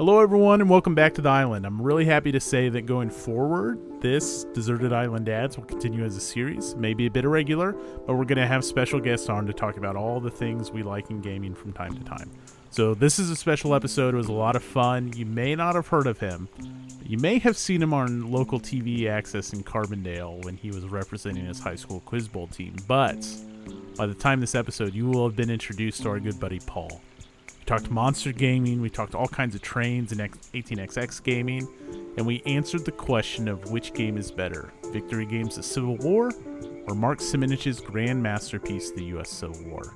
Hello, everyone, and welcome back to the island. I'm really happy to say that going forward, this Deserted Island Dads will continue as a series, maybe a bit irregular, but we're going to have special guests on to talk about all the things we like in gaming from time to time. So, this is a special episode. It was a lot of fun. You may not have heard of him, you may have seen him on local TV access in Carbondale when he was representing his high school quiz bowl team, but by the time this episode, you will have been introduced to our good buddy Paul talked monster gaming, we talked all kinds of trains and 18xx gaming, and we answered the question of which game is better Victory Games The Civil War or Mark Simonitch's grand masterpiece, The U.S. Civil War.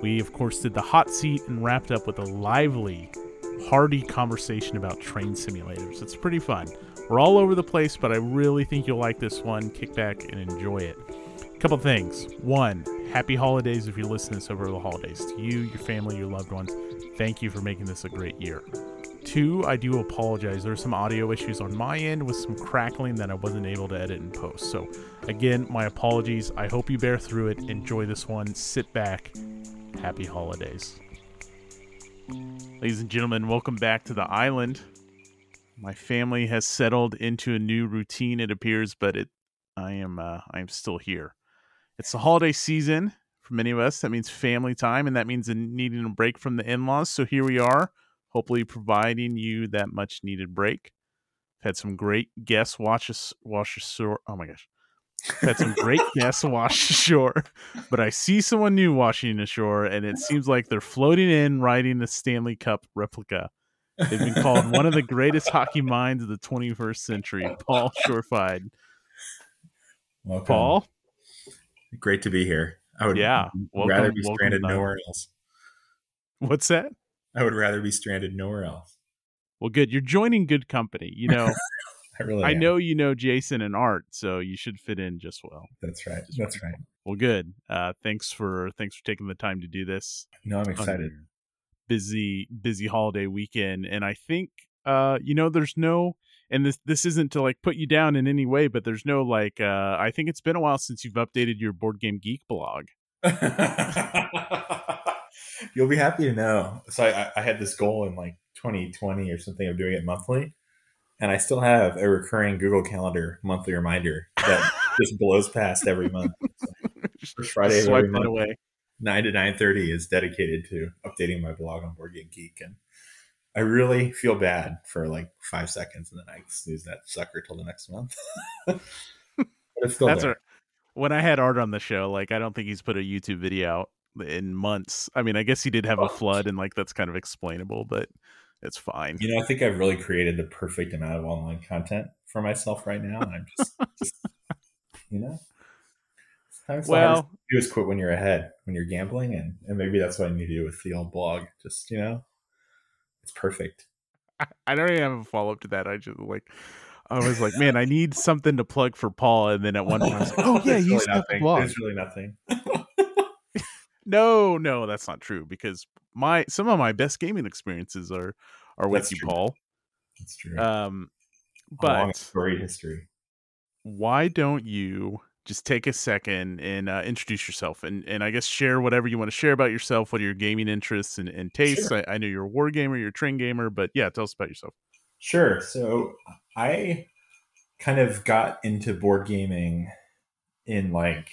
We, of course, did the hot seat and wrapped up with a lively, hearty conversation about train simulators. It's pretty fun. We're all over the place, but I really think you'll like this one. Kick back and enjoy it. Couple things. One, happy holidays if you listen to this over the holidays. To you, your family, your loved ones, thank you for making this a great year. Two, I do apologize. There are some audio issues on my end with some crackling that I wasn't able to edit and post. So, again, my apologies. I hope you bear through it. Enjoy this one. Sit back. Happy holidays. Ladies and gentlemen, welcome back to the island. My family has settled into a new routine, it appears, but it I am uh, I am still here. It's the holiday season for many of us. That means family time, and that means needing a break from the in laws. So here we are, hopefully providing you that much needed break. I've had some great guests watch us wash ashore. Oh my gosh. Had some great guests wash ashore, but I see someone new washing ashore, and it seems like they're floating in riding the Stanley Cup replica. They've been called one of the greatest hockey minds of the 21st century, Paul Shorefide. Welcome. Paul, Great to be here. I would yeah, welcome, rather be stranded nowhere else. What's that? I would rather be stranded nowhere else. Well, good. You're joining good company. You know, I really I know you know Jason and Art, so you should fit in just well. That's right. That's right. Well, good. Uh, thanks for thanks for taking the time to do this. No, I'm excited. Busy busy holiday weekend, and I think uh, you know, there's no and this this isn't to like put you down in any way, but there's no like uh I think it's been a while since you've updated your board game geek blog. You'll be happy to know. So I, I had this goal in like 2020 or something of doing it monthly, and I still have a recurring Google Calendar monthly reminder that just blows past every month. First Friday of every month, away. nine to nine thirty is dedicated to updating my blog on Board Game Geek, and I really feel bad for like five seconds, and then I snooze that sucker till the next month. it's still That's there. A, when I had Art on the show, like I don't think he's put a YouTube video out in months. I mean, I guess he did have a flood, and like that's kind of explainable, but it's fine. You know, I think I've really created the perfect amount of online content for myself right now, and I'm just, just you know. Sometimes well, do is quit when you're ahead, when you're gambling, and, and maybe that's what I need to do with the old blog. Just you know, it's perfect. I, I don't even have a follow up to that. I just like I was like, man, I need something to plug for Paul, and then at one point I was like, oh yeah, he's really blog. There's really nothing. no, no, that's not true because my some of my best gaming experiences are are with That's you, true. Paul. That's true. Um, but story history. why don't you just take a second and uh, introduce yourself and, and I guess share whatever you want to share about yourself, what are your gaming interests and, and tastes. Sure. I, I know you're a war gamer, you're a train gamer, but yeah, tell us about yourself. Sure. So I kind of got into board gaming in like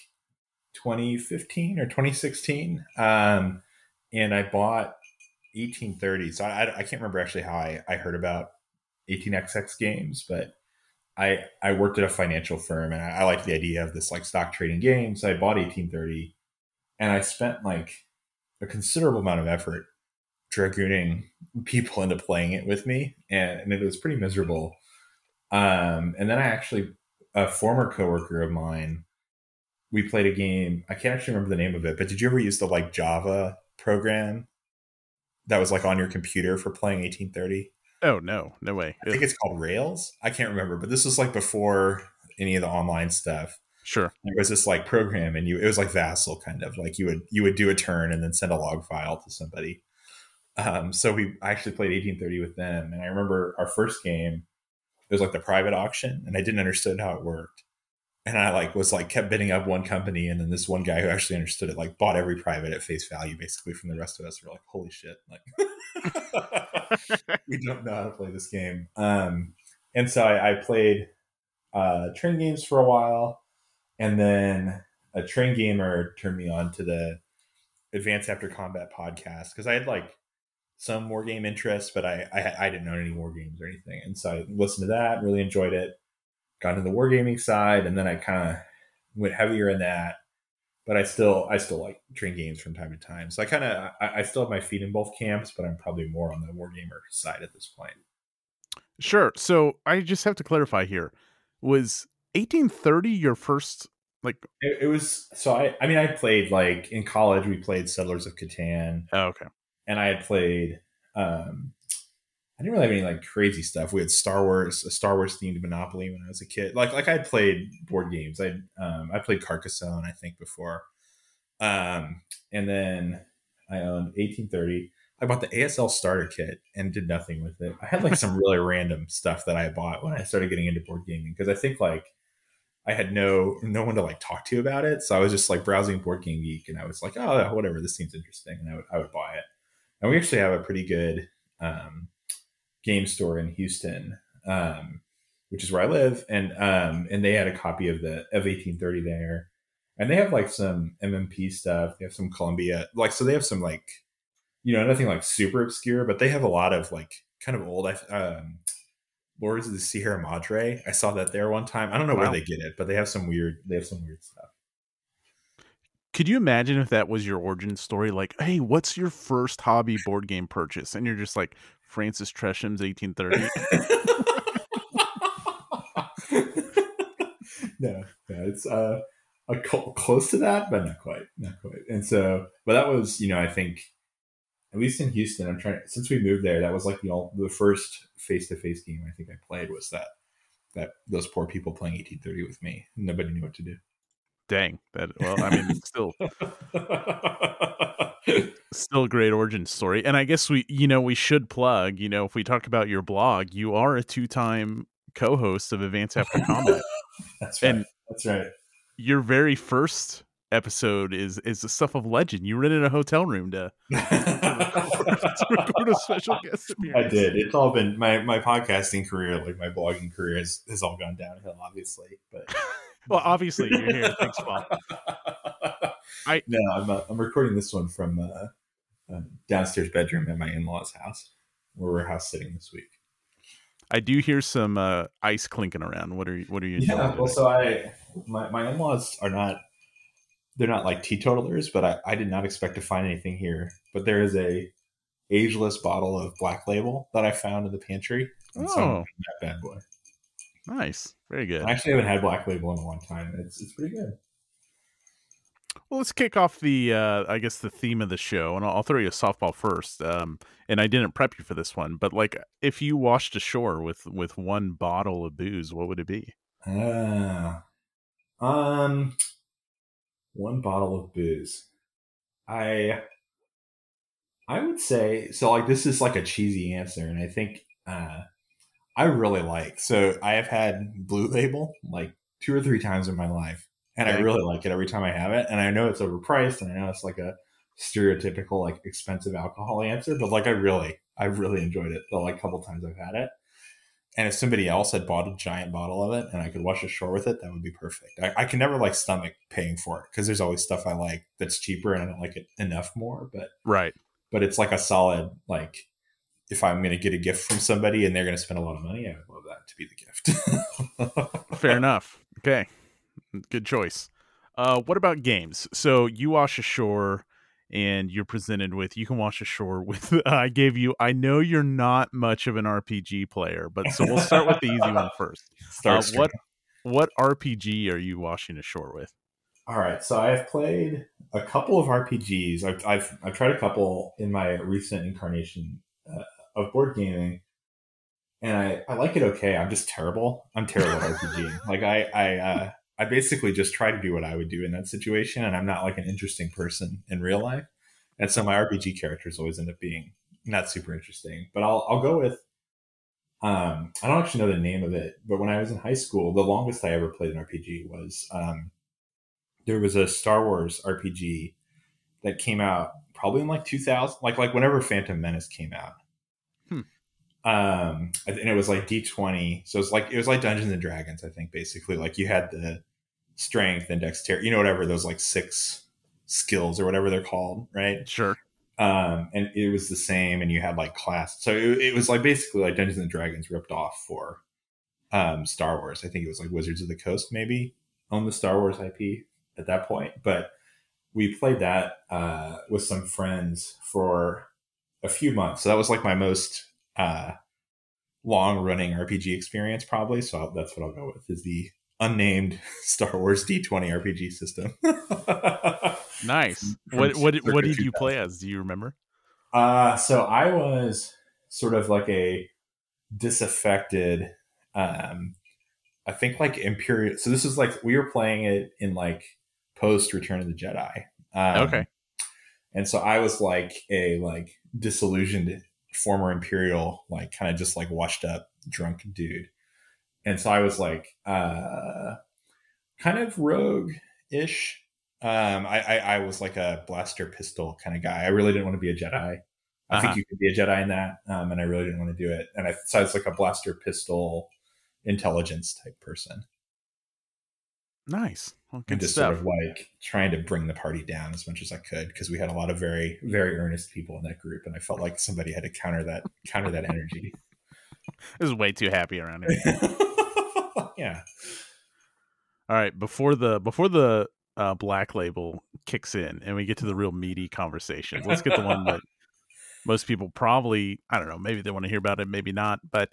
2015 or 2016. Um, and I bought 1830. So I, I can't remember actually how I, I heard about 18xx games, but I, I worked at a financial firm and I, I liked the idea of this like stock trading game. So I bought 1830 and I spent like a considerable amount of effort dragooning people into playing it with me, and, and it was pretty miserable. Um, and then I actually, a former coworker of mine, we played a game. I can't actually remember the name of it, but did you ever use the like Java program that was like on your computer for playing 1830? Oh no, no way. I think it's called Rails. I can't remember, but this was like before any of the online stuff. Sure. There was this like program, and you it was like Vassal kind of like you would you would do a turn and then send a log file to somebody. Um, so we actually played 1830 with them, and I remember our first game. It was like the private auction, and I didn't understand how it worked. and I like was like kept bidding up one company, and then this one guy who actually understood it like bought every private at face value, basically from the rest of us. We're like, holy shit, like we don't know how to play this game. Um, and so I, I played uh, train games for a while, and then a train gamer turned me on to the Advance After Combat podcast because I had like some war game interest, but I, I I didn't know any war games or anything, and so I listened to that, really enjoyed it got into the wargaming side, and then I kind of went heavier in that. But I still I still like train games from time to time. So I kind of I, I, still have my feet in both camps, but I'm probably more on the wargamer side at this point. Sure. So I just have to clarify here: was 1830 your first like? It, it was. So I I mean I played like in college we played Settlers of Catan. Oh, okay. And I had played um I didn't really have any like crazy stuff. We had Star Wars, a Star Wars themed Monopoly when I was a kid. Like like I had played board games. I um I played Carcassonne I think before, um and then I owned 1830. I bought the ASL starter kit and did nothing with it. I had like some really random stuff that I bought when I started getting into board gaming because I think like I had no no one to like talk to about it. So I was just like browsing Board Game Geek and I was like, oh whatever, this seems interesting, and I would I would buy it. And we actually have a pretty good um, game store in Houston, um, which is where I live, and um, and they had a copy of the of 1830 there, and they have like some MMP stuff. They have some Columbia, like so they have some like, you know, nothing like super obscure, but they have a lot of like kind of old. Um, Lords of the Sierra Madre. I saw that there one time. I don't know wow. where they get it, but they have some weird. They have some weird stuff. Could you imagine if that was your origin story? Like, hey, what's your first hobby board game purchase? And you're just like, Francis Tresham's 1830? no, no, it's uh, a close to that, but not quite, not quite. And so, but that was, you know, I think at least in Houston, I'm trying. Since we moved there, that was like the all, the first face to face game I think I played was that that those poor people playing 1830 with me. Nobody knew what to do. Dang that. Well, I mean, still. still a great origin story and i guess we you know we should plug you know if we talk about your blog you are a two-time co-host of advance after combat that's right and that's right your very first episode is is the stuff of legend you rented a hotel room to, to, record, to record a special guest appearance i did it's all been my my podcasting career like my blogging career has, has all gone downhill obviously but well obviously you're here thanks paul I no, I'm uh, I'm recording this one from uh, uh, downstairs bedroom at my in laws' house, where we're house sitting this week. I do hear some uh, ice clinking around. What are you, what are you? Yeah, well, so I my my in laws are not they're not like teetotalers, but I, I did not expect to find anything here. But there is a ageless bottle of Black Label that I found in the pantry. And oh, so that bad boy. Nice, very good. I actually haven't had Black Label in a long time. It's it's pretty good. Well, let's kick off the, uh, I guess, the theme of the show, and I'll, I'll throw you a softball first. Um, and I didn't prep you for this one, but like, if you washed ashore with with one bottle of booze, what would it be? Uh, um, one bottle of booze. I, I would say so. Like, this is like a cheesy answer, and I think, uh, I really like. So I have had Blue Label like two or three times in my life and I really like it every time I have it. And I know it's overpriced, and I know it's like a stereotypical like expensive alcohol answer, but like I really, I really enjoyed it the like couple times I've had it. And if somebody else had bought a giant bottle of it and I could wash ashore with it, that would be perfect. I, I can never like stomach paying for it because there's always stuff I like that's cheaper and I don't like it enough more. But right, but it's like a solid like if I'm going to get a gift from somebody and they're going to spend a lot of money, I would love that to be the gift. Fair enough. Okay good choice. Uh, what about games? So you wash ashore, and you're presented with you can wash ashore with. Uh, I gave you. I know you're not much of an RPG player, but so we'll start with the easy one first. Uh, what what RPG are you washing ashore with? All right, so I've played a couple of RPGs. I've I've, I've tried a couple in my recent incarnation uh, of board gaming, and I, I like it okay. I'm just terrible. I'm terrible at RPG. Like I I uh, I basically just try to do what I would do in that situation, and I'm not like an interesting person in real life. And so my RPG characters always end up being not super interesting. But I'll I'll go with Um, I don't actually know the name of it, but when I was in high school, the longest I ever played an RPG was um, there was a Star Wars RPG that came out probably in like 2000, like like whenever Phantom Menace came out. Hmm. Um, and it was like D20, so it's like it was like Dungeons and Dragons. I think basically like you had the strength and dexterity, you know, whatever those like six skills or whatever they're called, right? Sure. Um, and it was the same, and you had like class. So it, it was like basically like Dungeons and Dragons ripped off for um, Star Wars. I think it was like Wizards of the Coast maybe on the Star Wars IP at that point, but we played that uh, with some friends for a few months. So that was like my most uh, long running RPG experience, probably. So that's what I'll go with is the unnamed Star Wars D20 RPG system. nice. What what what did you play as? Do you remember? Uh, so I was sort of like a disaffected, um, I think like Imperial. So this is like, we were playing it in like post Return of the Jedi. Um, Okay. And so I was like a like disillusioned former Imperial, like kind of just like washed up drunk dude. And so I was like, uh, kind of rogue ish. Um, I, I, I was like a blaster pistol kind of guy. I really didn't want to be a Jedi. I Uh-huh. think you could be a Jedi in that. Um, and I really didn't want to do it. And I, so I was like a blaster pistol intelligence type person Nice. Well, and just stuff. sort of like trying to bring the party down as much as I could because we had a lot of very very earnest people in that group and I felt like somebody had to counter that counter that energy. This is way too happy around here. yeah. All right, before the before the uh, black label kicks in and we get to the real meaty conversations, let's get the one that most people probably I don't know maybe they want to hear about it, maybe not. But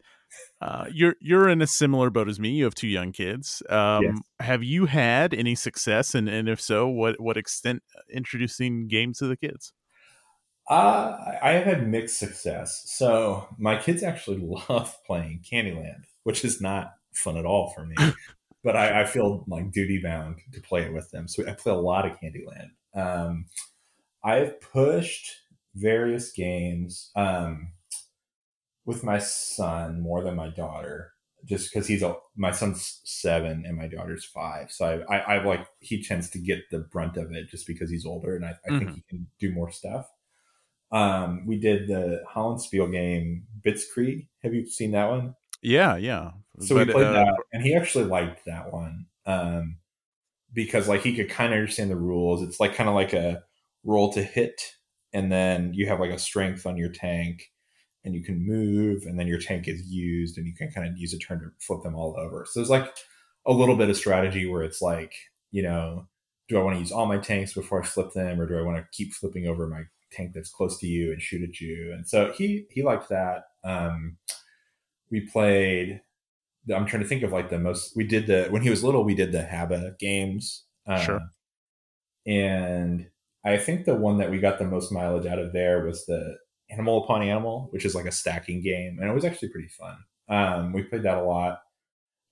uh, you're you're in a similar boat as me. You have two young kids. Um, Yes. Have you had any success, and and if so, what what extent uh, introducing games to the kids? Uh, I have had mixed success. So my kids actually love playing Candyland, which is not fun at all for me. but I, I feel like duty bound to play it with them. So I play a lot of Candyland. Um, I've pushed various games um, with my son more than my daughter, just because he's a my son's seven and my daughter's five. So I, I, I like he tends to get the brunt of it just because he's older, and I, I think Mhm. he can do more stuff. Um, we did the Hollandspiele game Blitzkrieg. Have you seen that one? Yeah, yeah. So But, we played uh, that, and he actually liked that one um, because like he could kind of understand the rules. It's like kind of like a roll to hit, and then you have like a strength on your tank, and you can move, and then your tank is used, and you can kind of use a turn to flip them all over. So there's like a little bit of strategy where it's like you know, do I want to use all my tanks before I flip them, or do I want to keep flipping over my tank that's close to you and shoot at you? And so he he liked that. Um, we played I'm trying to think of like the most we did the when he was little we did the Haba games. Uh, Sure. And I think the one that we got the most mileage out of there was the Animal Upon Animal, which is like a stacking game, and it was actually pretty fun. Um, we played that a lot.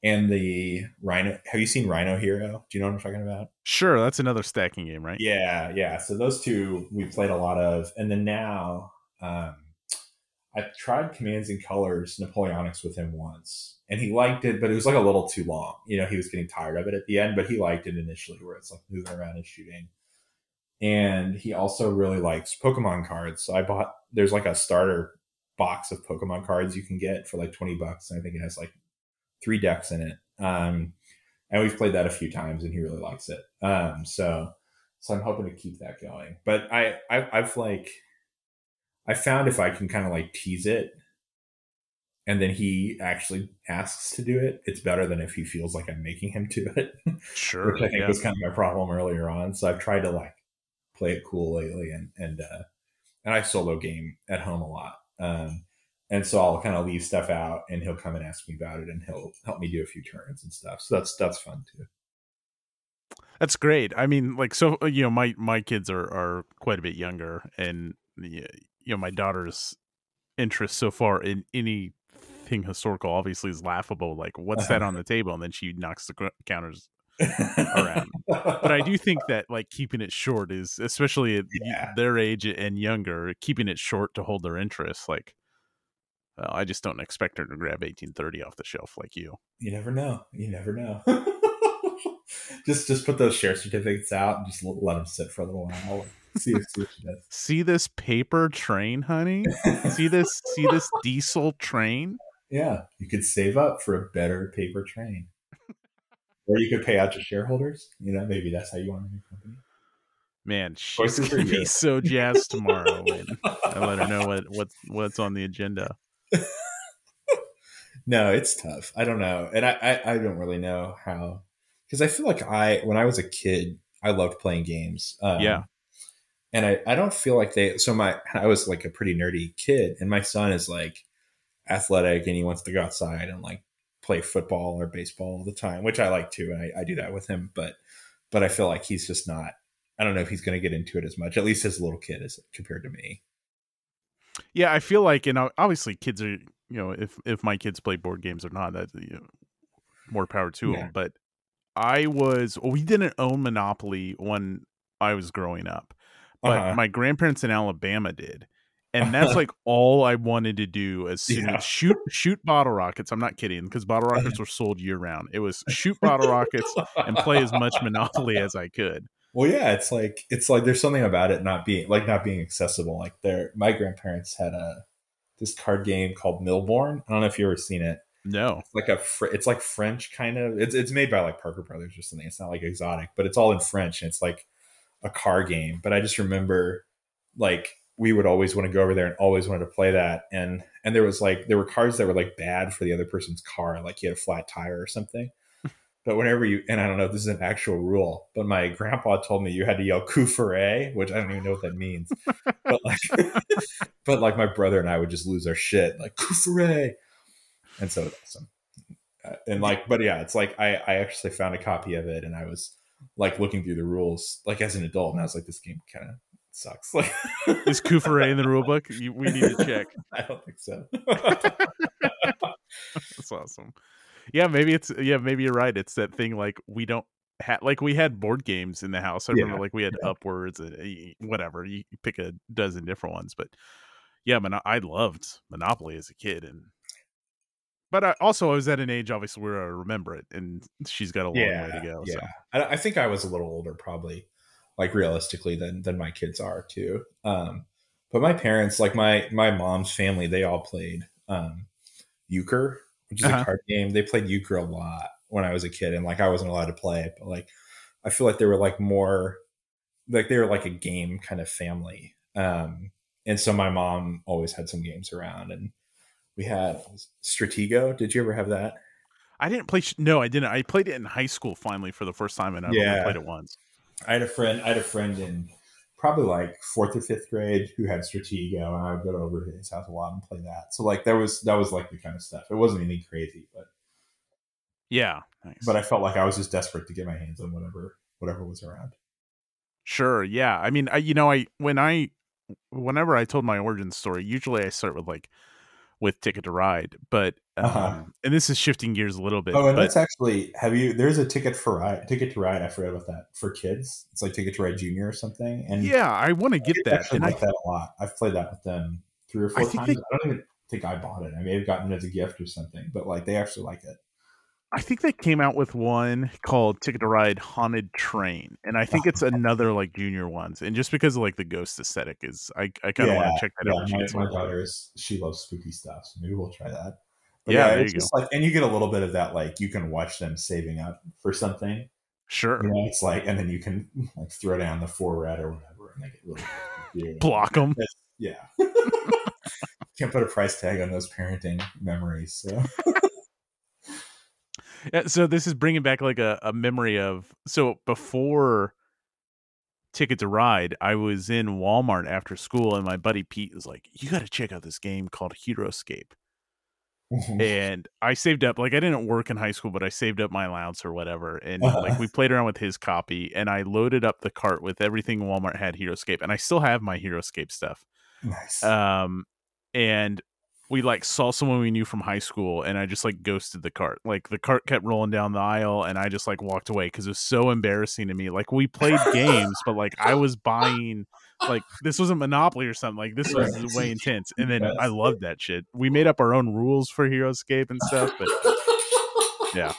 And the Rhino, have you seen Rhino Hero? Do you know what I'm talking about? Sure, that's another stacking game, right? Yeah, yeah. So those two we played a lot of, and then now um, I tried Commands and Colors Napoleonics with him once, and he liked it, but it was like a little too long. You know, he was getting tired of it at the end, but he liked it initially, where it's like moving around and shooting. And he also really likes Pokemon cards. So I bought there's like a starter box of Pokemon cards you can get for like twenty bucks, and I think it has like three decks in it. Um, and we've played that a few times, and he really likes it. Um, so so I'm hoping to keep that going. But I, I I've like I found if I can kind of like tease it and then he actually asks to do it, it's better than if he feels like I'm making him do it. Sure. which I think yeah. was kind of my problem earlier on. So I've tried to like play it cool lately and and uh and I solo game at home a lot. Um and so I'll kind of leave stuff out and he'll come and ask me about it and he'll help me do a few turns and stuff. So that's that's fun too. That's great. I mean, like, so uh, you know, my my kids are are quite a bit younger, and you know, my daughter's interest so far in anything historical obviously is laughable. Like, what's that on the table? And then she knocks the counters. Around. But I do think that like keeping it short is, especially at Yeah. their age and younger, keeping it short to hold their interest. Like, Well, I just don't expect her to grab 1830 off the shelf like you. You never know. You never know. just just put those share certificates out and just let them sit for a little while. See, if, see what she does. See this paper train, honey? see this see this diesel train? Yeah, you could save up for a better paper train. Or you could pay out to shareholders. You know, maybe that's how you want to your company. Man, she's gonna be so jazzed tomorrow when I let her know what what's what's on the agenda. no, it's tough. I don't know, and I I, I don't really know how because I feel like I when I was a kid I loved playing games. Um, yeah, and I I don't feel like they. So my I was like a pretty nerdy kid, and my son is like athletic and he wants to go outside and like play football or baseball all the time, which I like too, and I, I do that with him. But but I feel like he's just not. I don't know if he's going to get into it as much, at least as a little kid, as compared to me. Yeah, I feel like, and obviously, kids are you know, if if my kids play board games or not, that you know, more power to yeah. them. But I was, well, we didn't own Monopoly when I was growing up, but uh-huh. my grandparents in Alabama did. And that's like all I wanted to do as soon yeah. as shoot shoot bottle rockets. I'm not kidding because bottle rockets were sold year round. It was shoot bottle rockets and play as much Monopoly as I could. Well, yeah, it's like it's like there's something about it not being like not being accessible. Like there, my grandparents had a this card game called Mille Bornes. I don't know if you ever seen it. No, it's like a fr- it's like French kind of. It's it's made by like Parker Brothers or something. It's not like exotic, but it's all in French and it's like a car game. But I just remember like we would always want to go over there and always wanted to play that. And and there was like there were cars that were like bad for the other person's car, like he had a flat tire or something. But whenever you and I don't know if this is an actual rule, but my grandpa told me you had to yell "coup which I don't even know what that means. but like, but like my brother and I would just lose our shit, like "coup and so it's awesome. Uh, and like, but yeah, it's like I I actually found a copy of it, and I was like looking through the rules, like as an adult, and I was like, this game kind of sucks. Like, is coup in the rule book? You, we need to check. I don't think so. That's awesome yeah, maybe it's yeah, maybe you're right. It's that thing like we don't have like we had board games in the house. I remember like we had yeah. upwards and eh, whatever. You pick a dozen different ones, but yeah, man, I loved Monopoly as a kid, and but I, also I was at an age obviously where I remember it, and she's got a long yeah, way to go. Yeah, so. I, I, think I was a little older, probably, like realistically than than my kids are too. Um, but my parents, like my my mom's family, they all played um, euchre which is uh-huh. a card game. They played euchre a lot when I was a kid, and like I wasn't allowed to play it, but like I feel like they were like more like they were like a game kind of family. Um, and so my mom always had some games around, and we had Stratego. Did you ever have that? I didn't play. No, I didn't. I played it in high school finally for the first time, and I yeah. only played it once. I had a friend. I had a friend in probably like fourth or fifth grade who had Stratego, and I would go over to his house a lot and play that. So like that was that was like the kind of stuff. It wasn't anything crazy, but yeah, nice. but I felt like I was just desperate to get my hands on whatever whatever was around. Sure, yeah. I mean, I you know, I when I whenever I told my origin story, usually I start with like with Ticket to Ride, but uh-huh. um, uh-huh. and this is shifting gears a little bit. Oh, and but, that's actually have you? There's a Ticket for Ride, Ticket to Ride. I forgot about that for kids. It's like Ticket to Ride Junior or something. And yeah, I want to get that. And I like that a lot. I've played that with them three or four I times. They, I don't even think I bought it. I may have gotten it as a gift or something, but like they actually like it. I think they came out with one called Ticket to Ride Haunted Train, and I think oh, it's another like junior ones. And just because of like the ghost aesthetic is, I, I kind of yeah, want to check that yeah, out. My, my daughter's she loves spooky stuff, so maybe we'll try that. But yeah, yeah it's just go. like, and you get a little bit of that, like you can watch them saving up for something. Sure, you know, it's like, and then you can like throw down the four red or whatever, and they get really block them. yeah, can't put a price tag on those parenting memories. So. Yeah, so this is bringing back like a, a memory of so before Ticket to Ride, I was in Walmart after school, and my buddy Pete was like, "You got to check out this game called Heroscape." and I saved up like I didn't work in high school, but I saved up my allowance or whatever, and uh-huh. like we played around with his copy, and I loaded up the cart with everything Walmart had Heroscape, and I still have my Heroscape stuff. Nice. Um, and we like saw someone we knew from high school and I just like ghosted the cart. Like the cart kept rolling down the aisle and I just like walked away because it was so embarrassing to me. Like we played games, but like I was buying like this wasn't Monopoly or something. Like this was Right. way intense. And then Yes. I loved that shit. We made up our own rules for Heroscape and stuff, but Yeah.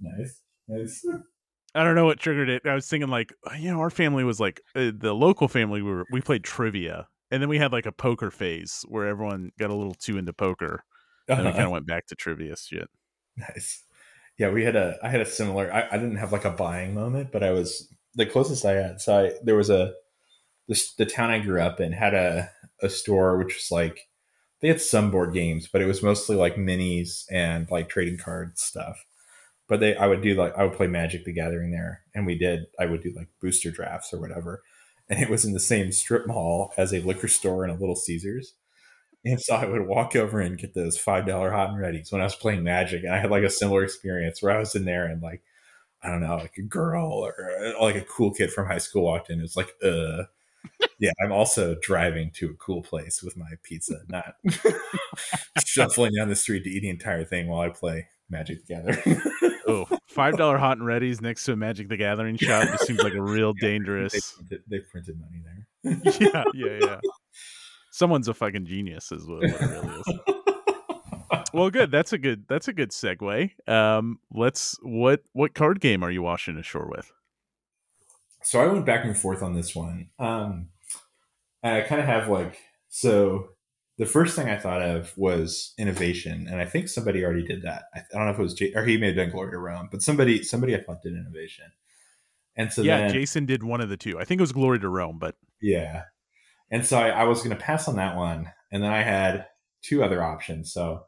Nice. Nice. I don't know what triggered it. I was thinking like, you know, our family was like uh, the local family. We were we played trivia, and then we had like a poker phase where everyone got a little too into poker, and we uh-huh. kind of went back to trivia shit. Nice. Yeah, we had a I had a similar I, I didn't have like a buying moment, but I was the closest I had. So I there was a this the town I grew up in had a a store which was like they had some board games, but it was mostly like minis and like trading card stuff. But they I would do like I would play Magic the Gathering there and we did I would do like booster drafts or whatever. And it was in the same strip mall as a liquor store and a little Caesars. And so I would walk over and get those five dollar hot and readies when I was playing Magic, and I had like a similar experience where I was in there and like I don't know, like a girl or uh, like a cool kid from high school walked in. It was like, uh, yeah, I'm also driving to a cool place with my pizza, not shuffling down the street to eat the entire thing while I play Magic together. Oh, five dollar hot and ready's next to a Magic the Gathering shop. This seems like a real they, dangerous. printed, they printed money there. yeah, yeah, yeah. Someone's a fucking genius, is what it really is. Well, good. That's a good. That's a good segue. Um, let's. What what card game are you washing ashore with? so I went back and forth on this one. Um, I kind of have like so. The first thing I thought of was innovation, and I think somebody already did that. I, don't know if it was J- or he may have done Glory to Rome, but somebody somebody I thought did innovation. And so yeah, then, Jason did one of the two. I think it was Glory to Rome, but yeah, and so I, I was going to pass on that one, and then I had two other options. So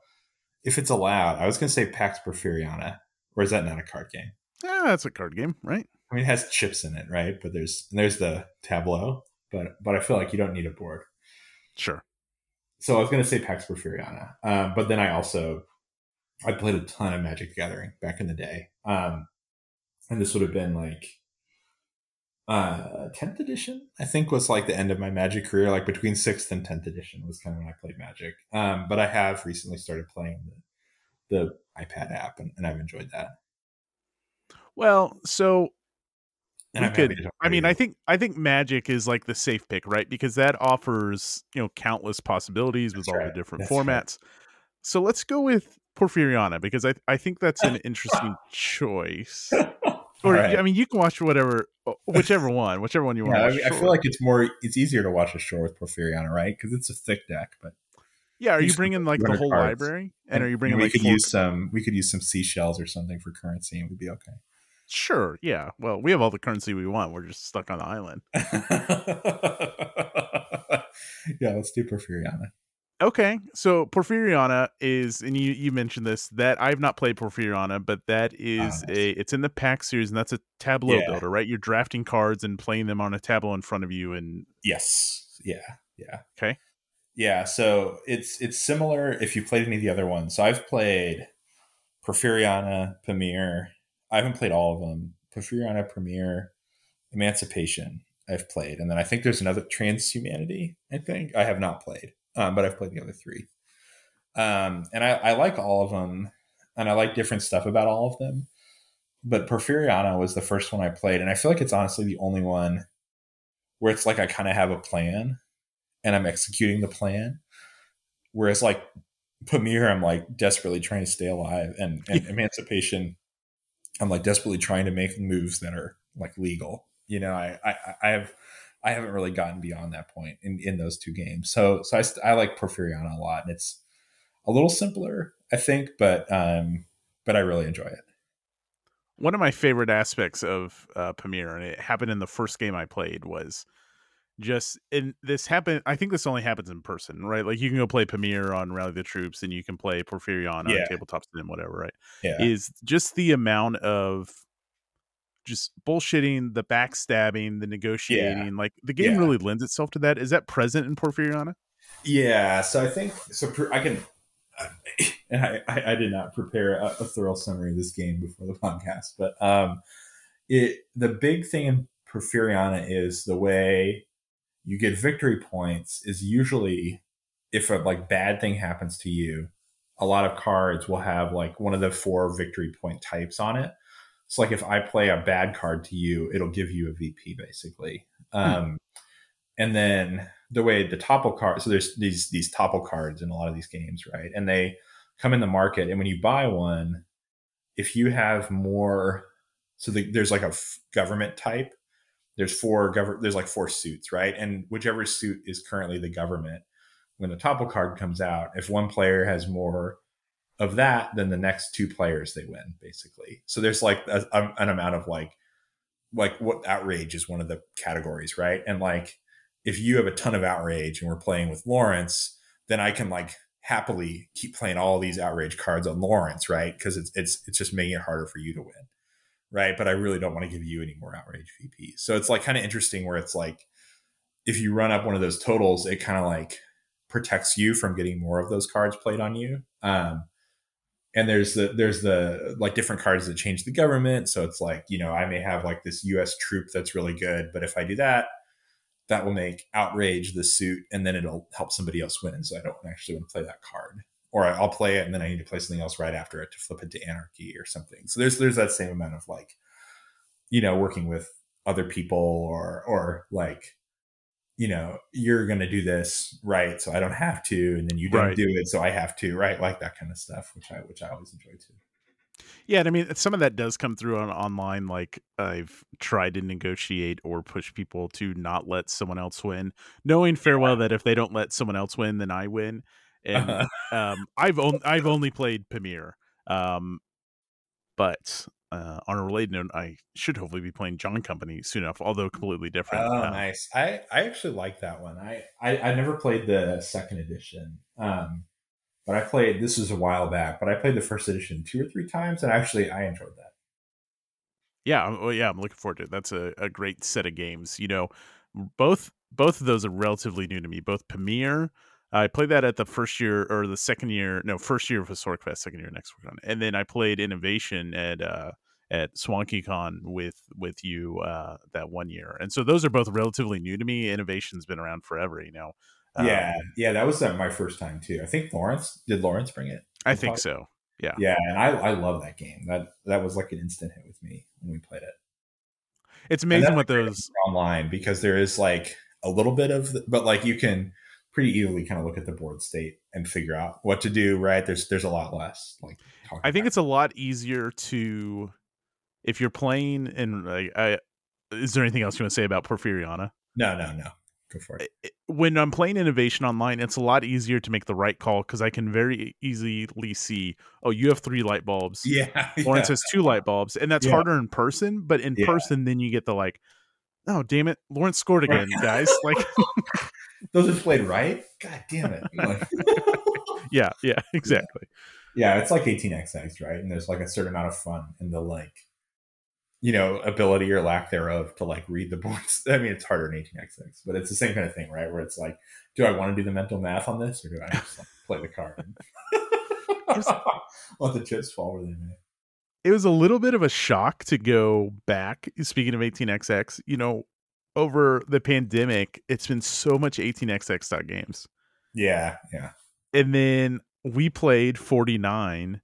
if it's allowed, I was going to say Pax Porfiriana, or is that not a card game? Yeah, that's a card game, right? I mean, it has chips in it, right? But there's and there's the tableau, but but I feel like you don't need a board. Sure. So I was going to say Pax Porfiriana, um, but then I also I played a ton of Magic Gathering back in the day, um, and this would have been like uh 10th edition i think was like the end of my magic career. Like between 6th and 10th edition was kind of when i played magic. Um but i have recently started playing the, the ipad app and, and i've enjoyed that. Well, so and we I'm could. I mean. I think I think Magic is like the safe pick, right? Because that offers you know countless possibilities with That's all right. the different That's right. formats. So let's go with Porfiriana because I I think that's an interesting choice. Or right. I mean, you can watch whatever, whichever one, whichever one you want. yeah, I, mean, I feel like it's more it's easier to watch a show with porfiriana right because it's a thick deck but yeah. Are you bringing like the whole cards. library, and are you bringing we like could use some we could use some seashells or something for currency and we'd be okay Sure, yeah. Well, we have all the currency we want. We're just stuck on the island. yeah let's do porfiriana Okay, so Porfiriana is, and you you mentioned this that I've not played Porfiriana, but that is Ah, nice. a it's in the pack series, and that's a tableau Yeah. builder, right? You're drafting cards and playing them on a tableau in front of you, and Yes. Yeah. Yeah. Okay. Yeah. So it's it's similar if you played any of the other ones. So I've played Porfiriana, Pamir. I haven't played all of them. Porfiriana, Pamir, Emancipation. I've played, and then I think there's another Transhumanity. I think I have not played, um, but I've played the other three. Um, and I, I like all of them, and I like different stuff about all of them. But Porfiriana was the first one I played, and I feel like it's honestly the only one where it's like I kind of have a plan and I'm executing the plan. Whereas like Pamir, I'm like desperately trying to stay alive, and, and Emancipation, I'm like desperately trying to make moves that are like legal. You know, I I, I have I haven't really gotten beyond that point in, in those two games. So so I, I like Porfiriana a lot, and it's a little simpler, I think, but um, but I really enjoy it. one of my favorite aspects of uh, Pamir, and it happened in the first game I played, was just and this happened. I think this only happens in person, right? Like you can go play Pamir on Rally the Troops, and you can play Porfiriana Yeah. on Tabletop Sim, whatever, right? Yeah, is just the amount of just bullshitting, the backstabbing, the negotiating. Like the game Yeah. really lends itself to that. Is that present in Porfiriana? Yeah, so I think so. I can, and I, I, I did not prepare a, a thorough summary of this game before the podcast, but um, it the big thing in Porfiriana is the way you get victory points is usually if a like bad thing happens to you, a lot of cards will have like one of the four victory point types on it. So like if I play a bad card to you, it'll give you a VP basically. Um, and then the way the topple card so there's these these topple cards in a lot of these games right and they come in the market and when you buy one if you have more so the, there's like a f- government type there's four there's like four suits right? And whichever suit is currently the government when the topple card comes out if one player has more of that then the next two players they win basically. So there's like a, a, an amount of like like what outrage is one of the categories right? And like if you have a ton of outrage and we're playing with lawrence then i can like happily keep playing all these outrage cards on lawrence right? Because it's it's it's just making it harder for you to win right? But i really don't want to give you any more outrage vp so it's like kind of interesting where it's like if you run up one of those totals it kind of like protects you from getting more of those cards played on you. Um and there's the there's the like different cards that change the government. So it's like you know i may have like this us troop that's really good but if i do that that will make outrage the suit and then it'll help somebody else win. So i don't actually want to play that card or i'll play it and then i need to play something else right after it to flip it to anarchy or something so there's there's that same amount of like you know working with other people or or like you know, you're going to do this right, so I don't have to, and then you don't right. do it, so I have to, right? Like that kind of stuff, which I which I always enjoy too. Yeah, and I mean, some of that does come through on online. Like I've tried to negotiate or push people to not let someone else win, knowing farewell that if they don't let someone else win, then I win. And uh-huh. um, I've only I've only played Pamir, um, but uh, on a related note, I should hopefully be playing John Company soon enough, although completely different. Oh, uh, nice! I I actually like that one. I, I I never played the second edition, um, but I played. This was a while back, but I played the first edition two or three times, and actually I enjoyed that. Yeah, well, yeah, I'm looking forward to it. That's a, a great set of games. You know, both both of those are relatively new to me. Both Pamir I played that at the first year or the second year, no, first year of Historic Fest, second year next week and then I played Innovation at uh, at SwankyCon with with you uh, that one year, and so those are both relatively new to me. Innovation's been around forever, you know. Um, yeah, yeah, that was uh, my first time too. I think Lawrence did Lawrence bring it. I think so. Yeah, yeah, and I I love that game. That that was like an instant hit with me when we played it. It's amazing what those online because there is like a little bit of, the, but like you can pretty easily kind of look at the board state and figure out what to do right there's there's a lot less like i think it's a lot easier to if you're playing and like I, is there anything else you want to say about porfiriana no no no go for it when i'm playing innovation online it's a lot easier to make the right call because i can very easily see oh you have three light bulbs yeah lawrence yeah. has two light bulbs and that's yeah. harder in person but in yeah. person then you get the like oh damn it lawrence scored again guys like those are played right. God damn it! Like, yeah, yeah, exactly. Yeah. it's like 18xx, right? And there's like a certain amount of fun in the like, you know, ability or lack thereof to like read the boards. I mean, it's harder in 18xx, but it's the same kind of thing, right? Where it's like, do I want to do the mental math on this, or do I just like, play the card? Let the chips fall where they may it was a little bit of a shock to go back. Speaking of 18xx, you know, over the pandemic, it's been so much 18xx games. Yeah, yeah. And then we played 49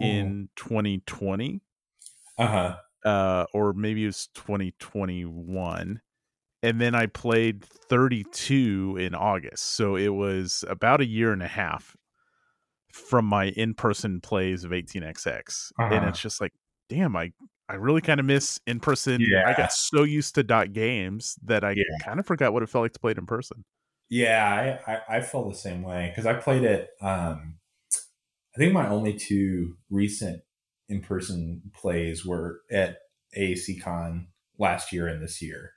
in 2020. Uh-huh. Uh or maybe it was 2021. And then I played 32 in August. So it was about a year and a half from my in-person plays of 18xx. Uh-huh. And it's just like, damn, I I really kind of miss in person. Yeah. I got so used to dot games that I yeah. kind of forgot what it felt like to play it in person. Yeah, I, I, I felt the same way because I played it. Um, I think my only two recent in person plays were at AAC Con last year and this year.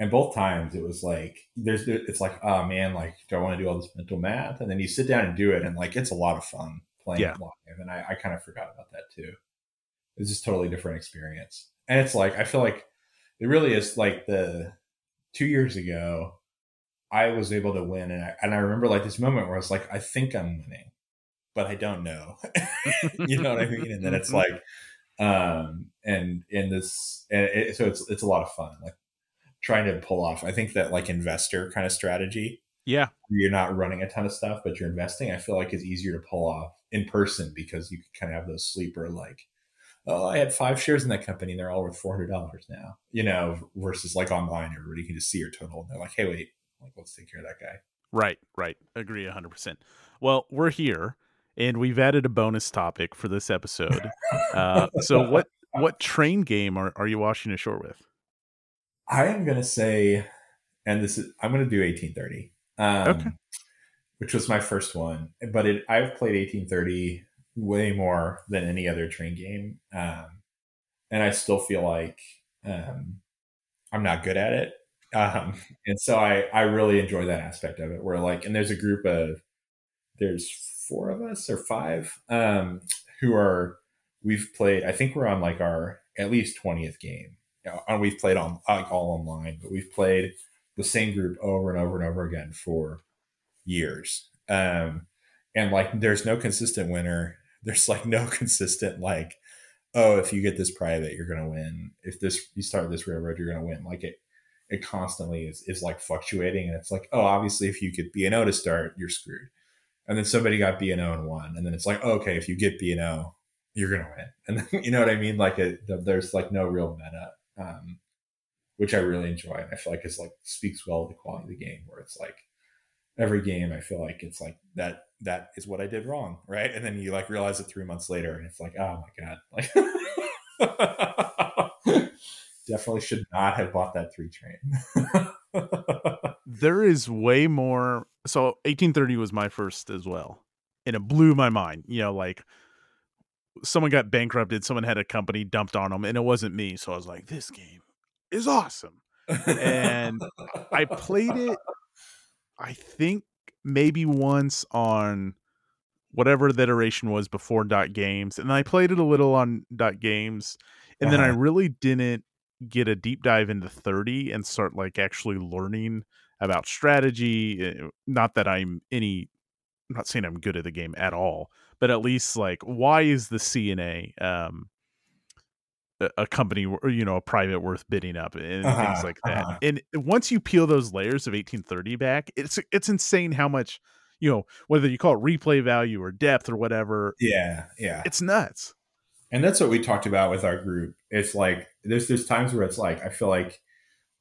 And both times it was like, there's, it's like, oh man, like, do I want to do all this mental math? And then you sit down and do it. And like, it's a lot of fun playing yeah. live. And I, I kind of forgot about that too it's just totally different experience. And it's like I feel like it really is like the two years ago, I was able to win, and I, and I remember like this moment where I was like, I think I'm winning, but I don't know. you know what I mean? And then it's like, um, and in this, and it, so it's it's a lot of fun, like trying to pull off. I think that like investor kind of strategy. Yeah, you're not running a ton of stuff, but you're investing. I feel like is easier to pull off in person because you can kind of have those sleeper like oh, I had five shares in that company and they're all worth four hundred dollars now. You know, versus like online, everybody can just see your total and they're like, hey, wait, Like, let's take care of that guy. Right, right. Agree 100%. Well, we're here and we've added a bonus topic for this episode. Uh, so what what train game are, are you washing ashore with? I am gonna say, and this is I'm gonna do 1830. Um, okay. Which was my first one, but it I've played 1830 way more than any other train game, um, and I still feel like um, I'm not good at it. Um, and so I I really enjoy that aspect of it. Where like, and there's a group of there's four of us or five um, who are we've played. I think we're on like our at least twentieth game. You know, and we've played on like all online, but we've played the same group over and over and over again for years. Um, and like, there's no consistent winner. There's like no consistent like, oh, if you get this private, you're gonna win. If this you start this railroad, you're gonna win. Like it, it constantly is is like fluctuating, and it's like, oh, obviously, if you get B and O to start, you're screwed and then somebody got B and O and won, and then it's like, okay, if you get B and O, you're gonna win, and then, you know what I mean? Like, a, there's like no real meta, um, which I really enjoy, and I feel like it's like speaks well to the quality of the game, where it's like every game, I feel like it's like that that is what I did wrong, right? And then you like realize it three months later, and it's like, oh my god, like definitely should not have bought that three train. there is way more. So 1830 was my first as well, and it blew my mind. You know, like someone got bankrupted, someone had a company dumped on them, and it wasn't me. So I was like, this game is awesome, and I played it. I think maybe once on whatever the iteration was before dot games and i played it a little on dot games and uh-huh. then i uh-huh. really didn't get a deep dive into 30 and start like actually learning about strategy. Eh, not that I'm any, I'm not saying I'm good at the game at all, but at least like, why is the CNA um, a, company or you know a private worth bidding up and uh-huh, things like that? Uh-huh. And once you peel those layers of 1830 back, it's it's insane how much you know whether you call it replay value or depth or whatever. Yeah, yeah, it's nuts. And that's what we talked about with our group. It's like there's there's times where it's like I feel like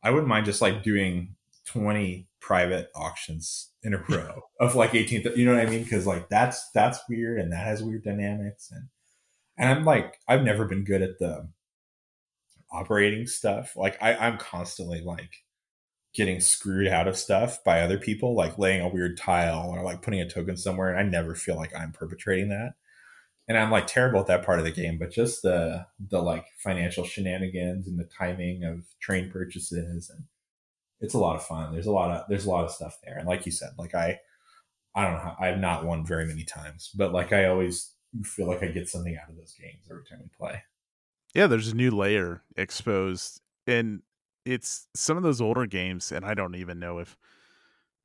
I wouldn't mind just like doing 20 private auctions in a row of like 18 you know what i mean? Because like that's that's weird and that has weird dynamics and and i'm like i've never been good at the operating stuff. Like I, i'm constantly like getting screwed out of stuff by other people like laying a weird tile or like putting a token somewhere and i never feel like i'm perpetrating that. And i'm like terrible at that part of the game but just the the like financial shenanigans and the timing of train purchases and it's a lot of fun. There's a lot of there's a lot of stuff there, and like you said, like I I don't know how, I have not won very many times, but like I always feel like I get something out of those games every time we play. Yeah, there's a new layer exposed, and it's some of those older games, and I don't even know if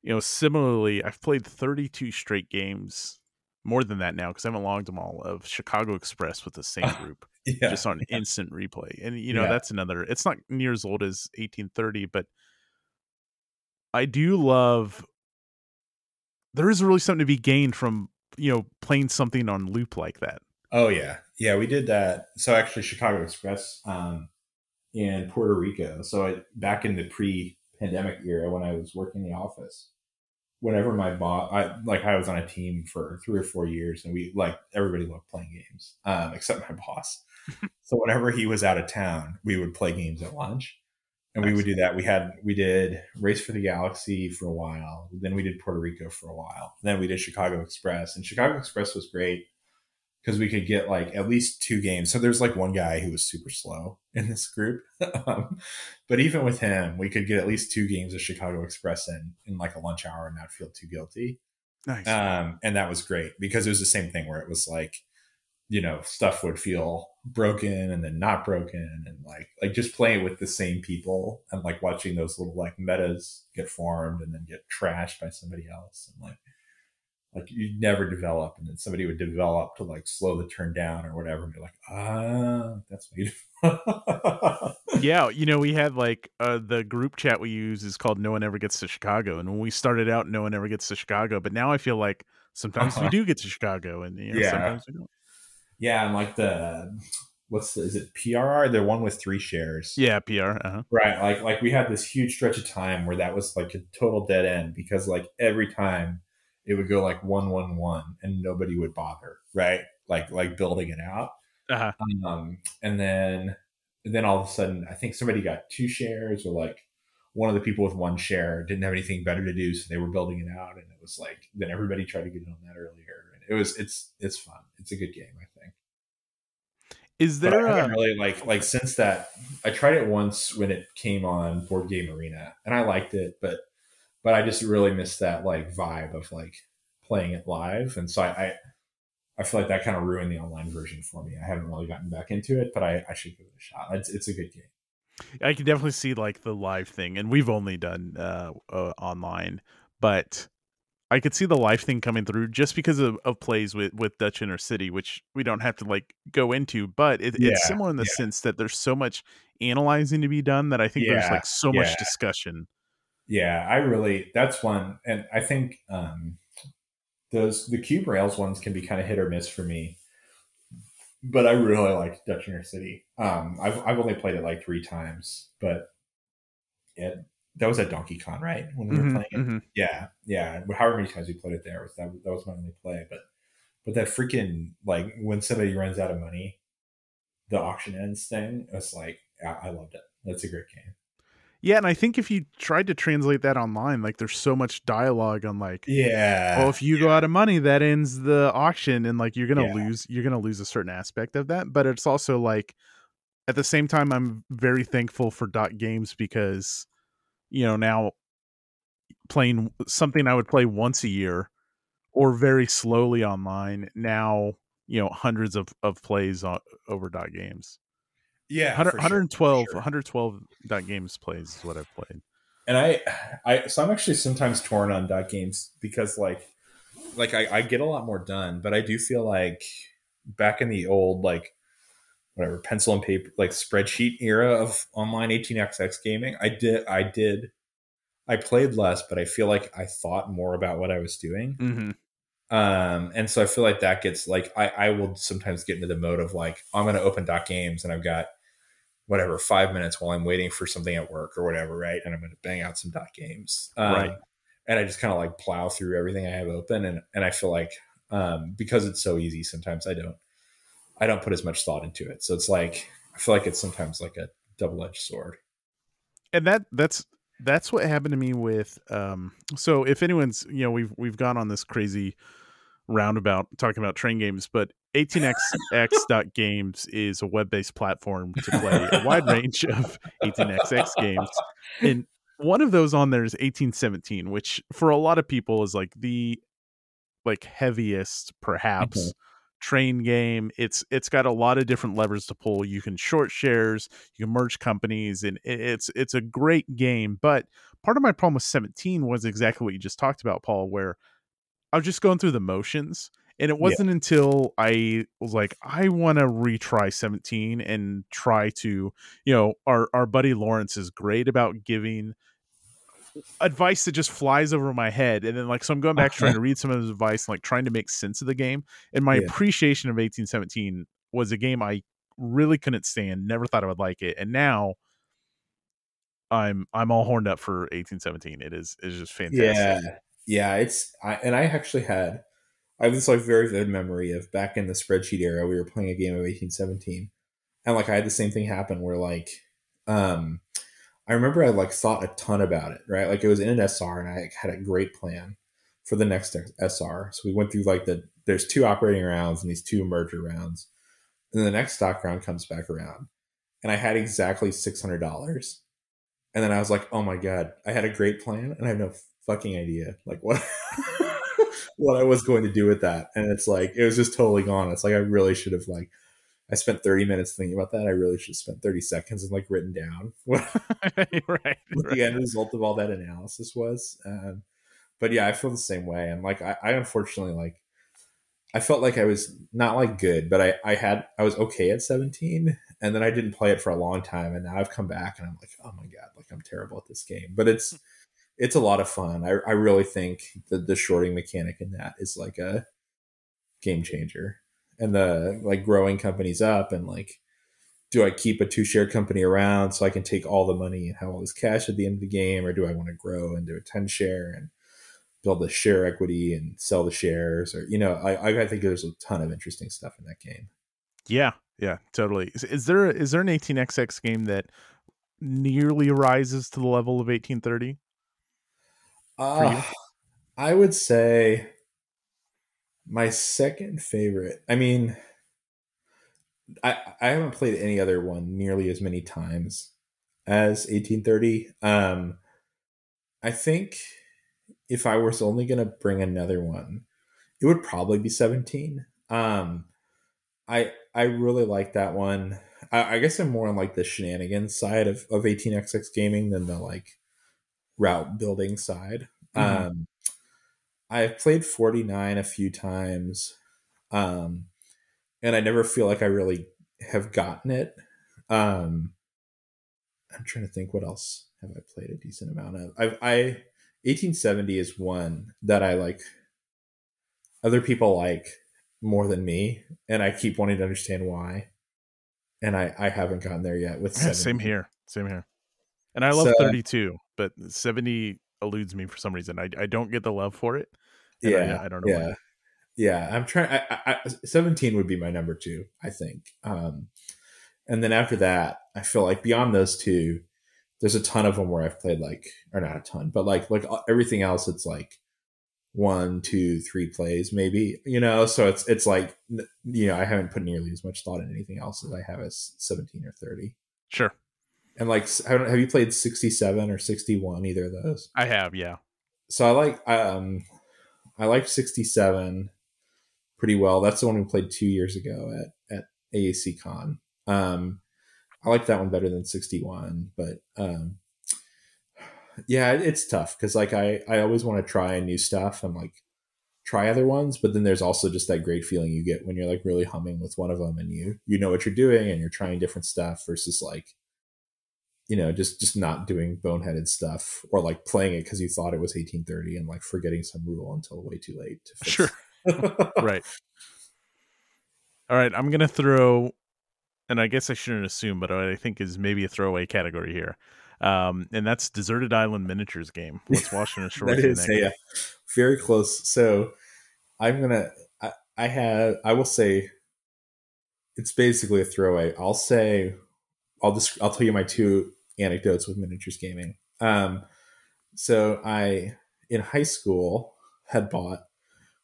you know. Similarly, I've played 32 straight games, more than that now because I haven't logged them all of Chicago Express with the same group, yeah. just on instant replay, and you know yeah. that's another. It's not near as old as 1830, but I do love there is really something to be gained from you know playing something on loop like that. Oh yeah, yeah, we did that. So actually, Chicago Express um, in Puerto Rico. So I, back in the pre-pandemic era, when I was working in the office, whenever my boss, I like I was on a team for three or four years, and we like everybody loved playing games, um, except my boss. so whenever he was out of town, we would play games at lunch and we would do that. We had we did Race for the Galaxy for a while. Then we did Puerto Rico for a while. Then we did Chicago Express, and Chicago Express was great because we could get like at least two games. So there's like one guy who was super slow in this group, um, but even with him, we could get at least two games of Chicago Express in in like a lunch hour and not feel too guilty. Nice. Um, and that was great because it was the same thing where it was like you know stuff would feel broken and then not broken and like like just playing with the same people and like watching those little like metas get formed and then get trashed by somebody else and like like you never develop and then somebody would develop to like slow the turn down or whatever and be like ah that's what you yeah you know we had like uh the group chat we use is called no one ever gets to chicago and when we started out no one ever gets to chicago but now i feel like sometimes uh-huh. we do get to chicago and you know, yeah. sometimes we don't yeah, and like the what's the, is it PRR? The one with three shares. Yeah, PR. Uh-huh. Right. Like like we had this huge stretch of time where that was like a total dead end because like every time it would go like one one one and nobody would bother. Right. Like like building it out. Uh-huh. Um, and then and then all of a sudden, I think somebody got two shares, or like one of the people with one share didn't have anything better to do, so they were building it out, and it was like then everybody tried to get in on that earlier, it was it's it's fun. It's a good game, I think. Is there a, really like like since that I tried it once when it came on Board Game Arena, and I liked it, but but I just really missed that like vibe of like playing it live, and so I, I I feel like that kind of ruined the online version for me. I haven't really gotten back into it, but I, I should give it a shot. It's, it's a good game. I can definitely see like the live thing, and we've only done uh, uh, online, but I could see the life thing coming through just because of, of plays with with Dutch Inner City, which we don't have to like go into, but it, Yeah, it's similar in the yeah. sense that there's so much analyzing to be done that I think there's like so much discussion. Yeah, I really that's one, and I think um, those the cube rails ones can be kind of hit or miss for me. But I really like Dutch Inner City. Um, I've I've only played it like three times, but it that was at Donkey Kong, right? When we were Mhm, playing it. mhm. Yeah, yeah. However many times we played it there was that that was my only play. But but that freaking like when somebody runs out of money, the auction ends thing. It's like I, I loved it. That's a great game. Yeah, and I think if you tried to translate that online, like there's so much dialogue on like Yeah. well if you go out of money that ends the auction and like you're gonna Yeah. lose you're gonna lose a certain aspect of that but it's also like at the same time i'm very thankful for dot games because you know now playing something i would play once a year or very slowly online now you know hundreds of, of plays on, over dot games yeah. 100, sure, 112 sure. 112 dot games plays is what i've played and I, I, so I'm actually sometimes torn on dot games because like, like I, I get a lot more done, but I do feel like back in the old like, whatever pencil and paper like spreadsheet era of online 18xx gaming, I did, I did, I played less, but I feel like I thought more about what I was doing. mm-hmm. Um, and so I feel like that gets like I, I will sometimes get into the mode of like I'm going to open dot games and I've got whatever five minutes while I'm waiting for something at work or whatever, right? And I'm going to bang out some dot games, um, Right. And I just kind of like plow through everything I have open, and and I feel like um, because it's so easy, sometimes I don't I don't put as much thought into it. So it's like I feel like it's sometimes like a double edged sword. and that that's that's what happened to me with um so if anyone's you know we've we've gone on this crazy roundabout talking about train games but 18xx.games is a web-based platform to play a wide range of 18xx games and one of those on there is 1817 which for a lot of people is like the like heaviest perhaps Mhm. Train game it's it's got a lot of different levers to pull. You can short shares you can merge companies and it's it's a great game but part of my problem with 17 was exactly what you just talked about paul where i was just going through the motions and it wasn't until i was like i want to retry 17 and try to you know our our buddy lawrence is great about giving advice that just flies over my head and then like so i'm going back trying to read some of his advice and like trying to make sense of the game and my Yeah. appreciation of 1817 was a game i really couldn't stand never thought i would like it and now i'm i'm all horned up for 1817 it is it's just fantastic Yeah, yeah. It's I, and I actually had I have this like very vivid memory of back in the spreadsheet era. We were playing a game of eighteen seventeen, and like I had the same thing happen where like um I remember I like thought a ton about it. Right, like it was in an SR, and I had a great plan for the next SR. So we went through like the there's two operating rounds and these two merger rounds, and then the next stock round comes back around, and I had exactly six hundred dollars. And then I was like, "Oh my god, I had a great plan, and I have no fucking idea like what what I was going to do with that." And it's like it was just totally gone. It's like I really should have like I spent thirty minutes thinking about that. I really should have spent thirty seconds and like written down what, right, what right. the end result of all that analysis was. Um, but yeah, I feel the same way. And like I, I unfortunately like I felt like I was not like good, but I I had I was okay at seventeen, and then I didn't play it for a long time, and now I've come back and I'm like, oh my god, like I'm terrible at this game. But it's it's a lot of fun. I I really think the the shorting mechanic in that is like a game changer, and the like growing companies up and like do I keep a two share company around so I can take all the money and have all this cash at the end of the game, or do I want to grow and do a 10 share and build the share equity and sell the shares? Or, you know, I, I think there's a ton of interesting stuff in that game. Yeah, yeah, totally. Is, is there is there an 18xx game that nearly rises to the level of 1830? Uh, I would say my second favorite. I mean, I I haven't played any other one nearly as many times as 1830. Um, I think if I was only going to bring another one, it would probably be 17. Um, I I really like that one. I, I, guess I'm more on like the shenanigans side of, of 18xx gaming than the like route building side. Mm-hmm. Um, I've played 49 a few times. Um, and I never feel like I really have gotten it. Um, I'm trying to think what else have I played a decent amount of. I've, I 1870 is one that I like. Other people like more than me, and I keep wanting to understand why. And I I haven't gotten there yet with yeah, same here, same here. And I love so, 32, but 70 eludes me for some reason. I I don't get the love for it. Yeah, I, I, don't know. Yeah. Why yeah, I'm trying. I, I, 17 would be my number two, I think. Um, and then after that, I feel like beyond those two, there's a ton of them where I've played like, or not a ton, but like like uh, everything else, it's like one, two, three plays maybe. You know, so it's it's like you know I haven't put nearly as much thought in anything else as I have as 17 or 30. Sure. And like, have you played 67 or 61? Either of those? I have, yeah. So I like um, I like 67 pretty well. That's the one we played two years ago at at AAC Con. Um, I like that one better than 61, but um, yeah, it's tough because like I I always want to try new stuff and like try other ones, but then there's also just that great feeling you get when you're like really humming with one of them and you you know what you're doing and you're trying different stuff versus like you know just just not doing boneheaded stuff or like playing it because you thought it was 1830 and like forgetting some rule until way too late to fix sure right. All right, I'm gonna throw, and I guess I shouldn't assume, but I think is maybe a throwaway category here, um, and that's Deserted Island Miniatures game. What's Washington Shores? that is, yeah, very close. So I'm gonna, I, I have, I will say, it's basically a throwaway. I'll say, I'll just, I'll tell you my two anecdotes with miniatures gaming. Um, so I in high school had bought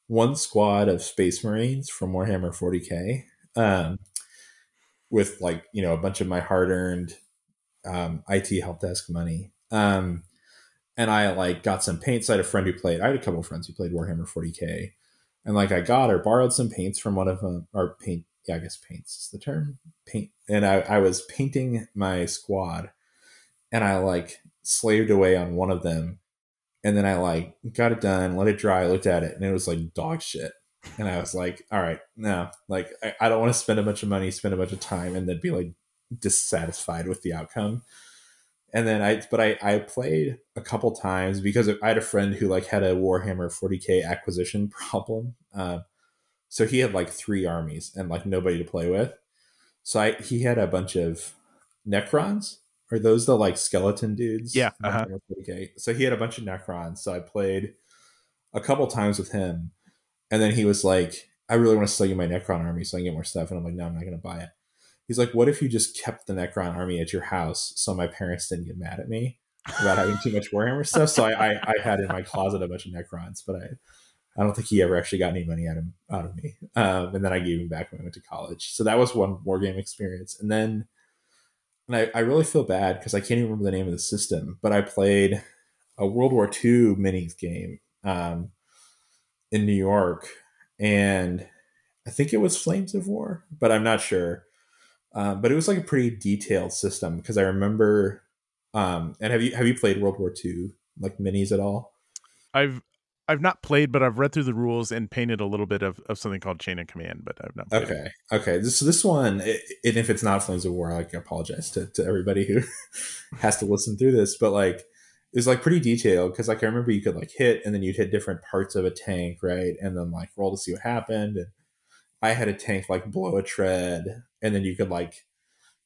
one squad of Space Marines from Warhammer 40k, um, with like you know a bunch of my hard-earned um, IT help desk money. Um, and I like got some paints. I had a friend who played. I had a couple of friends who played Warhammer 40k, and like I got or borrowed some paints from one of them, or paint. Yeah, I guess paints is the term. Paint, and I, I was painting my squad, and I like slaved away on one of them and then I like got it done, let it dry, looked at it, and it was like dog shit. And I was like, all right, no, like I, I don't want to spend a bunch of money, spend a bunch of time, and then be like dissatisfied with the outcome. And then I, but I, I played a couple times because I had a friend who like had a Warhammer 40k acquisition problem. Uh, so he had like three armies and like nobody to play with. So I, he had a bunch of Necrons are those the like skeleton dudes? Yeah. Uh-huh. Okay. So he had a bunch of Necrons. So I played a couple times with him. And then he was like, I really want to sell you my Necron army so I can get more stuff. And I'm like, no, I'm not going to buy it. He's like, what if you just kept the Necron army at your house so my parents didn't get mad at me about having too much Warhammer stuff? So I, I, I, had in my closet a bunch of Necrons, but I, I don't think he ever actually got any money out of, out of me. Um, and then I gave him back when I went to college. So that was one war game experience. And then and I, I really feel bad because I can't even remember the name of the system, but I played a World War II minis game um, in New York, and I think it was Flames of War, but I'm not sure. Um, but it was like a pretty detailed system because I remember. Um, and have you have you played World War II like minis at all? I've I've not played, but I've read through the rules and painted a little bit of, of something called Chain of Command, but I've not. okay, okay. This, this one, it, and if it's not Flames of War, I apologize to, to everybody who has to listen through this. But like, it's like pretty detailed because like I remember you could like hit, and then you'd hit different parts of a tank, right, and then like roll to see what happened. And I had a tank like blow a tread, and then you could like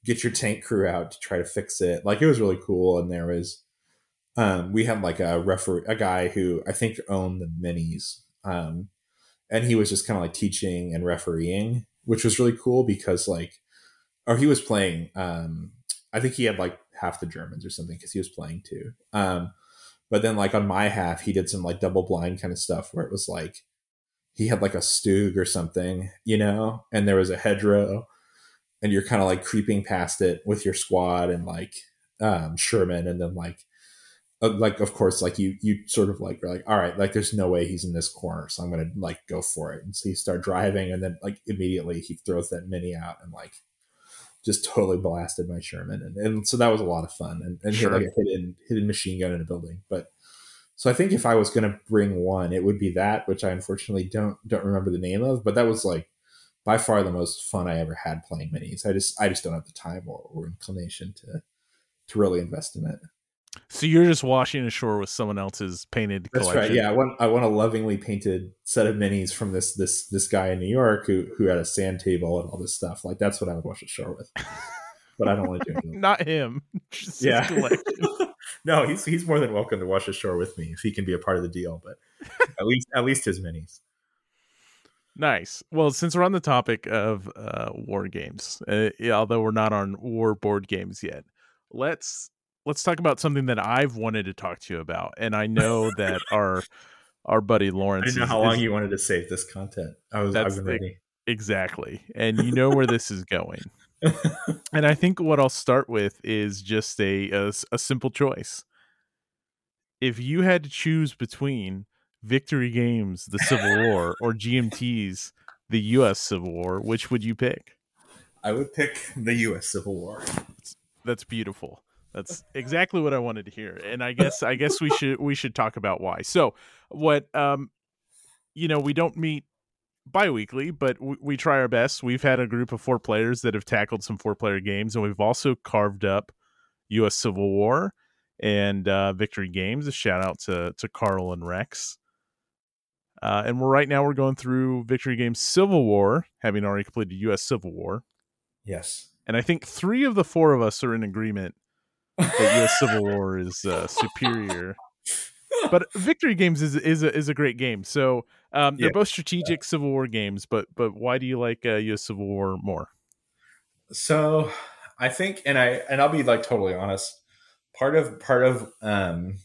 get your tank crew out to try to fix it. Like it was really cool. And there was, um, we had like a referee, a guy who I think owned the minis. Um, and he was just kind of like teaching and refereeing, which was really cool because like, or he was playing, um, I think he had like half the Germans or something because he was playing too. Um, but then like on my half, he did some like double blind kind of stuff where it was like, he had like a Stug or something, you know, and there was a hedgerow and you're kind of like creeping past it with your squad and like um, Sherman, and then like Uh, like of course like you you sort of like are like all right like there's no way he's in this corner so i'm gonna like go for it and so you start driving and then like immediately he throws that mini out and like just totally blasted my sherman and, and so that was a lot of fun and, and sure. he like a hidden hidden machine gun in a building but so i think if i was gonna bring one it would be that which i unfortunately don't don't remember the name of but that was like by far the most fun I ever had playing minis. I just I just don't have the time or, or inclination to to really invest in it. So you're just washing ashore with someone else's painted. That's collection. right. Yeah, I want I want a lovingly painted set of minis from this this this guy in New York who who had a sand table and all this stuff. Like that's what I would wash ashore with. but I don't want to do it. Not him. Just yeah. no, he's he's more than welcome to wash ashore with me if he can be a part of the deal. But at least at least his minis. Nice. Well, since we're on the topic of uh, war games, uh, although we're not on war board games yet, let's let's talk about something that I've wanted to talk to you about, and I know that our our buddy Lawrence. I didn't know how is, long you wanted to save this content. I was. That's ready. Exactly, and you know where this is going. and I think what I'll start with is just a, a a simple choice. If you had to choose between Victory Games, the Civil War, or GMT's, the U.S. Civil War, which would you pick? I would pick the U.S. Civil War. That's beautiful. That's exactly what I wanted to hear, and I guess I guess we should we should talk about why. So, what um, you know, we don't meet bi-weekly but we, we try our best we've had a group of four players that have tackled some four player games and we've also carved up us civil war and uh, victory games a shout out to to carl and rex uh, and we're right now we're going through Victory Games Civil War, having already completed U.S. Civil War. Yes, and I think three of the four of us are in agreement that U.S. Civil War is uh, superior. But Victory Games is is a, is a great game. So um, they're yeah. both strategic yeah. Civil War games. But but why do you like uh, U.S. Civil War more? So I think, and I and I'll be like totally honest. Part of part of um,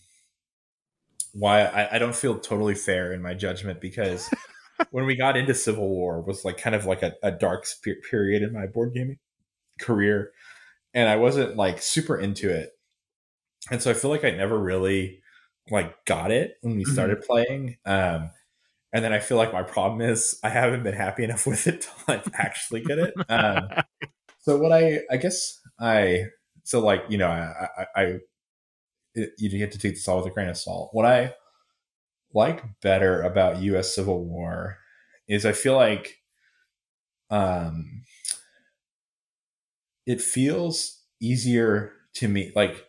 why I, I don't feel totally fair in my judgment because when we got into Civil War was like kind of like a, a dark period in my board gaming career, and I wasn't like super into it, and so I feel like I never really like got it when we mm-hmm. started playing. Um, and then I feel like my problem is I haven't been happy enough with it to like actually get it. Um, so what I I guess I so like you know I I, I it, you get to take this all with a grain of salt. What I like better about U.S. Civil War is I feel like um, it feels easier to me. Like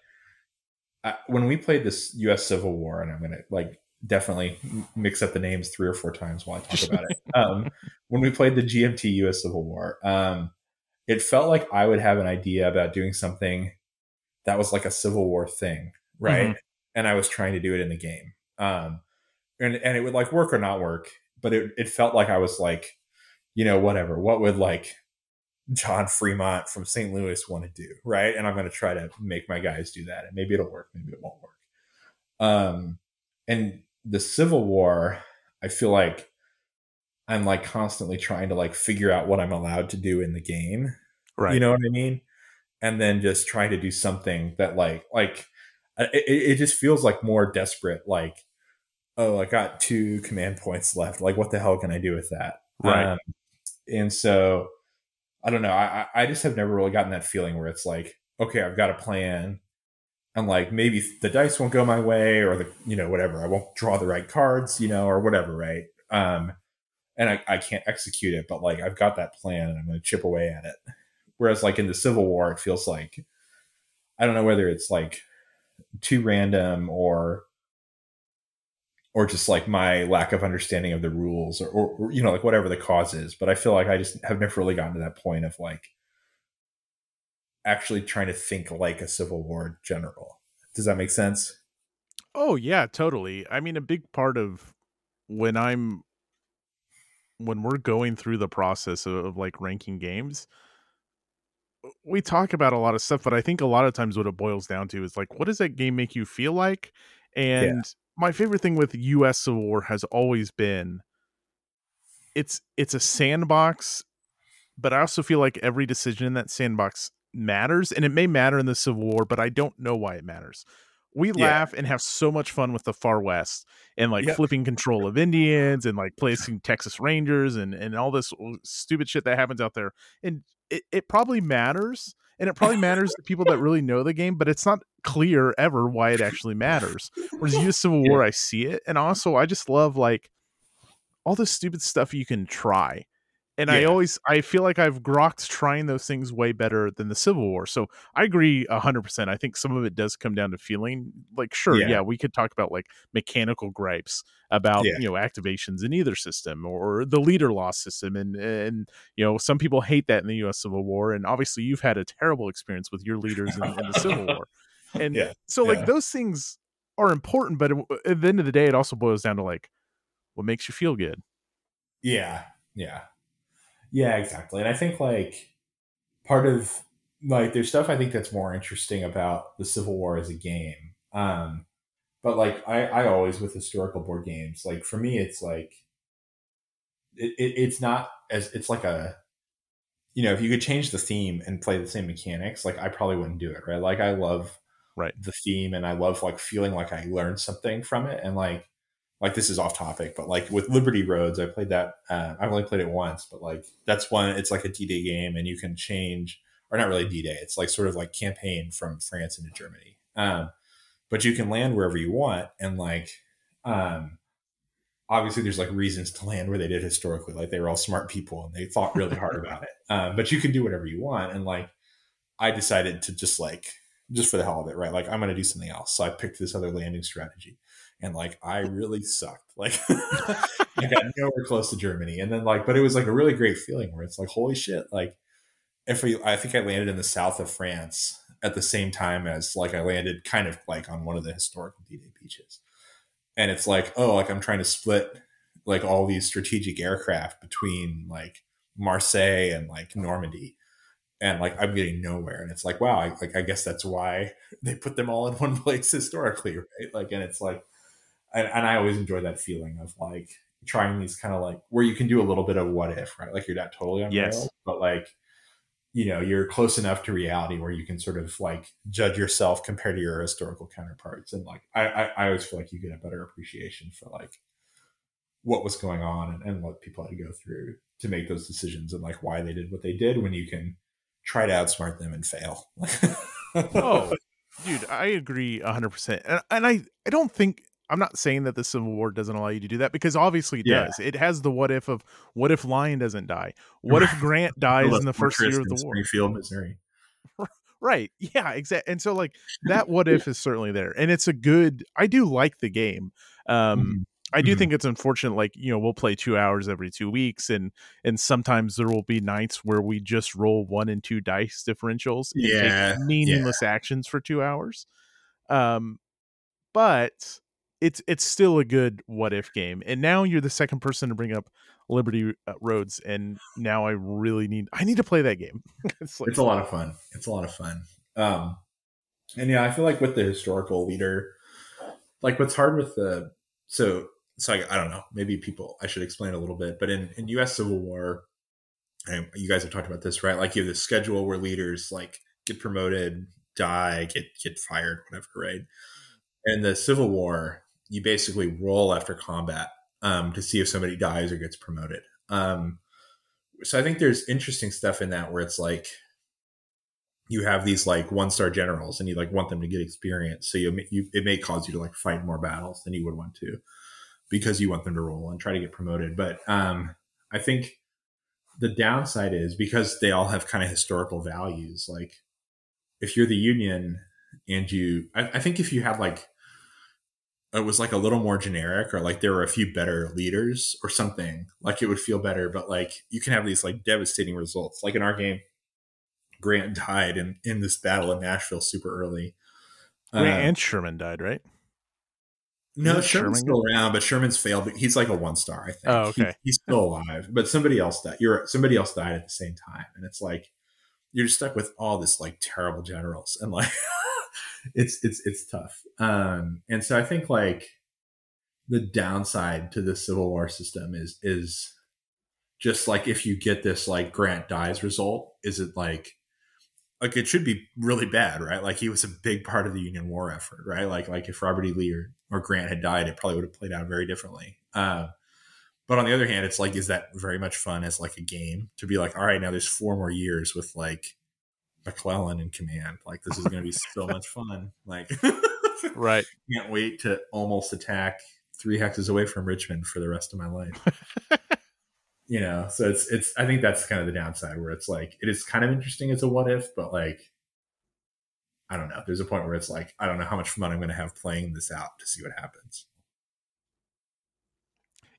I, when we played this U.S. Civil War, and I'm gonna like definitely mix up the names three or four times while I talk about it. Um, when we played the GMT U.S. Civil War, um, it felt like I would have an idea about doing something that was like a Civil War thing right? Mm-hmm. And I was trying to do it in the game, um, and and it would like work or not work, but it it felt like I was like, you know, whatever. What would like John Fremont from St. Louis want to do, right? And I'm going to try to make my guys do that, and maybe it'll work, maybe it won't work. Um, and the Civil War, I feel like I'm like constantly trying to like figure out what I'm allowed to do in the game, right? You know what I mean? And then just trying to do something that like like it, it just feels like more desperate. Like, oh, I got two command points left. Like, what the hell can I do with that? Right. Um, and so, I don't know. I I just have never really gotten that feeling where it's like, okay, I've got a plan, and like maybe the dice won't go my way, or the you know whatever, I won't draw the right cards, you know, or whatever, right? Um, and I, I can't execute it, but like I've got that plan, and I'm going to chip away at it. Whereas like in the Civil War, it feels like I don't know whether it's like too random or or just like my lack of understanding of the rules or, or, or, you know like whatever the cause is but i feel like i just have never really gotten to that point of like actually trying to think like a Civil War general. Does that make sense? Oh yeah, totally. I mean, a big part of when I'm when we're going through the process of, of, like ranking games, we talk about a lot of stuff, but I think a lot of times what it boils down to is like, what does that game make you feel like? And yeah. My favorite thing with U.S. Civil War has always been it's it's a sandbox, but I also feel like every decision in that sandbox matters, and it may matter in the Civil War, but I don't know why it matters we yeah. laugh and have so much fun with the far west and like flipping control of indians and like placing texas rangers and and all this stupid shit that happens out there and it, it probably matters and it probably matters to people that really know the game but it's not clear ever why it actually matters. Whereas U.S. civil war i see it and also i just love like all the stupid stuff you can try and yeah. I always I feel like I've grokked trying those things way better than the Civil War. So I agree hundred percent. I think some of it does come down to feeling. Like, sure, yeah, yeah we could talk about like mechanical gripes about yeah. you know activations in either system or the leader loss system, and and you know some people hate that in the U.S. Civil War, and obviously you've had a terrible experience with your leaders in, in the Civil War, and yeah, so like those things are important, but at the end of the day, it also boils down to like what makes you feel good. Yeah, yeah. Yeah, exactly. And I think like part of like there's stuff I think that's more interesting about the Civil War as a game. Um, but like I, I always with historical board games, like for me, it's like it, it, it's not as it's like a you know if you could change the theme and play the same mechanics, like I probably wouldn't do it, right? Like I love right the theme and I love like feeling like I learned something from it, and like like this is off topic, but like with Liberty Roads, I played that. Uh, I've only played it once, but like that's one. It's like a D Day game, and you can change, or not really D Day. It's like sort of like campaign from France into Germany. Um, but you can land wherever you want, and like, um, obviously there's like reasons to land where they did historically. Like they were all smart people and they thought really hard about it. Um, but you can do whatever you want, and like, I decided to just like just for the hell of it, right? Like I'm going to do something else. So I picked this other landing strategy and like I really sucked. Like I got nowhere close to Germany, and then like, but it was like a really great feeling where it's like, holy shit! Like, if we, I think I landed in the south of France at the same time as like I landed kind of like on one of the historical D-Day beaches, and it's like, oh, like I'm trying to split like all these strategic aircraft between like Marseille and like Normandy and like I'm getting nowhere. And it's like, wow, I, like I guess that's why they put them all in one place historically, right? Like, and it's like and, and I always enjoy that feeling of like trying these kind of like where you can do a little bit of what if, right? Like you're not totally on yes. rails, but like you know you're close enough to reality where you can sort of like judge yourself compared to your historical counterparts, and like I I, I always feel like you get a better appreciation for like what was going on and, and what people had to go through to make those decisions and like why they did what they did when you can try to outsmart them and fail. oh, dude, I agree 100%. And, and I, I don't think I'm not saying that the Civil War doesn't allow you to do that because obviously it yeah. does. It has the what if of what if Lyon doesn't die? What if Grant dies in the first year of the war? Springfield, Missouri. Right. Yeah, exactly. And so like that what if is certainly there. And it's a good I do like the game. Um mm-hmm. I do mm-hmm. think it's unfortunate like, you know, we'll play 2 hours every 2 weeks and and sometimes there will be nights where we just roll one and two dice differentials and yeah, take meaningless yeah. actions for 2 hours. Um but it's it's still a good what if game. And now you're the second person to bring up Liberty uh, Roads, and now I really need I need to play that game. it's, like, it's a lot of fun. It's a lot of fun. Um, and yeah, I feel like with the historical leader, like what's hard with the so so I, I don't know maybe people I should explain a little bit, but in in U.S. Civil War, you guys have talked about this, right? Like you have this schedule where leaders like get promoted, die, get get fired, whatever, right? And the Civil War, you basically roll after combat um, to see if somebody dies or gets promoted. Um, so I think there's interesting stuff in that where it's like you have these like one star generals and you like want them to get experience. So you, you it may cause you to like fight more battles than you would want to because you want them to roll and try to get promoted. But um, I think the downside is because they all have kind of historical values. Like if you're the Union and you, I, I think if you had like it was like a little more generic or like there were a few better leaders or something like it would feel better but like you can have these like devastating results like in our game Grant died in in this battle in Nashville super early. Grant Uh, and Sherman died, right? no, Isn't Sherman's Sherman still around, but Sherman's failed. But he's like a one star, I think. Oh, He- okay. he's still alive, but somebody else died. You're somebody else died at the same time, and it's like you're stuck with all this like terrible generals, and like it's it's it's tough. Um, and so I think like the downside to the Civil War system is is just like if you get this like Grant dies result, is it like like it should be really bad, right? Like he was a big part of the Union War effort, right? Like like if Robert E. Lee or, or Grant had died, it probably would have played out very differently. Uh, but on the other hand, it's like, is that very much fun as like a game to be like, all right, now there's four more years with like McClellan in command. Like this is going to be so much fun. Like Right. can't wait to almost attack three hexes away from Richmond for the rest of my life. you know, so it's it's I think that's kind of the downside where it's like it is kind of interesting as a what if, but like I don't know. There's a point where it's like I don't know how much fun I'm going to have playing this out to see what happens.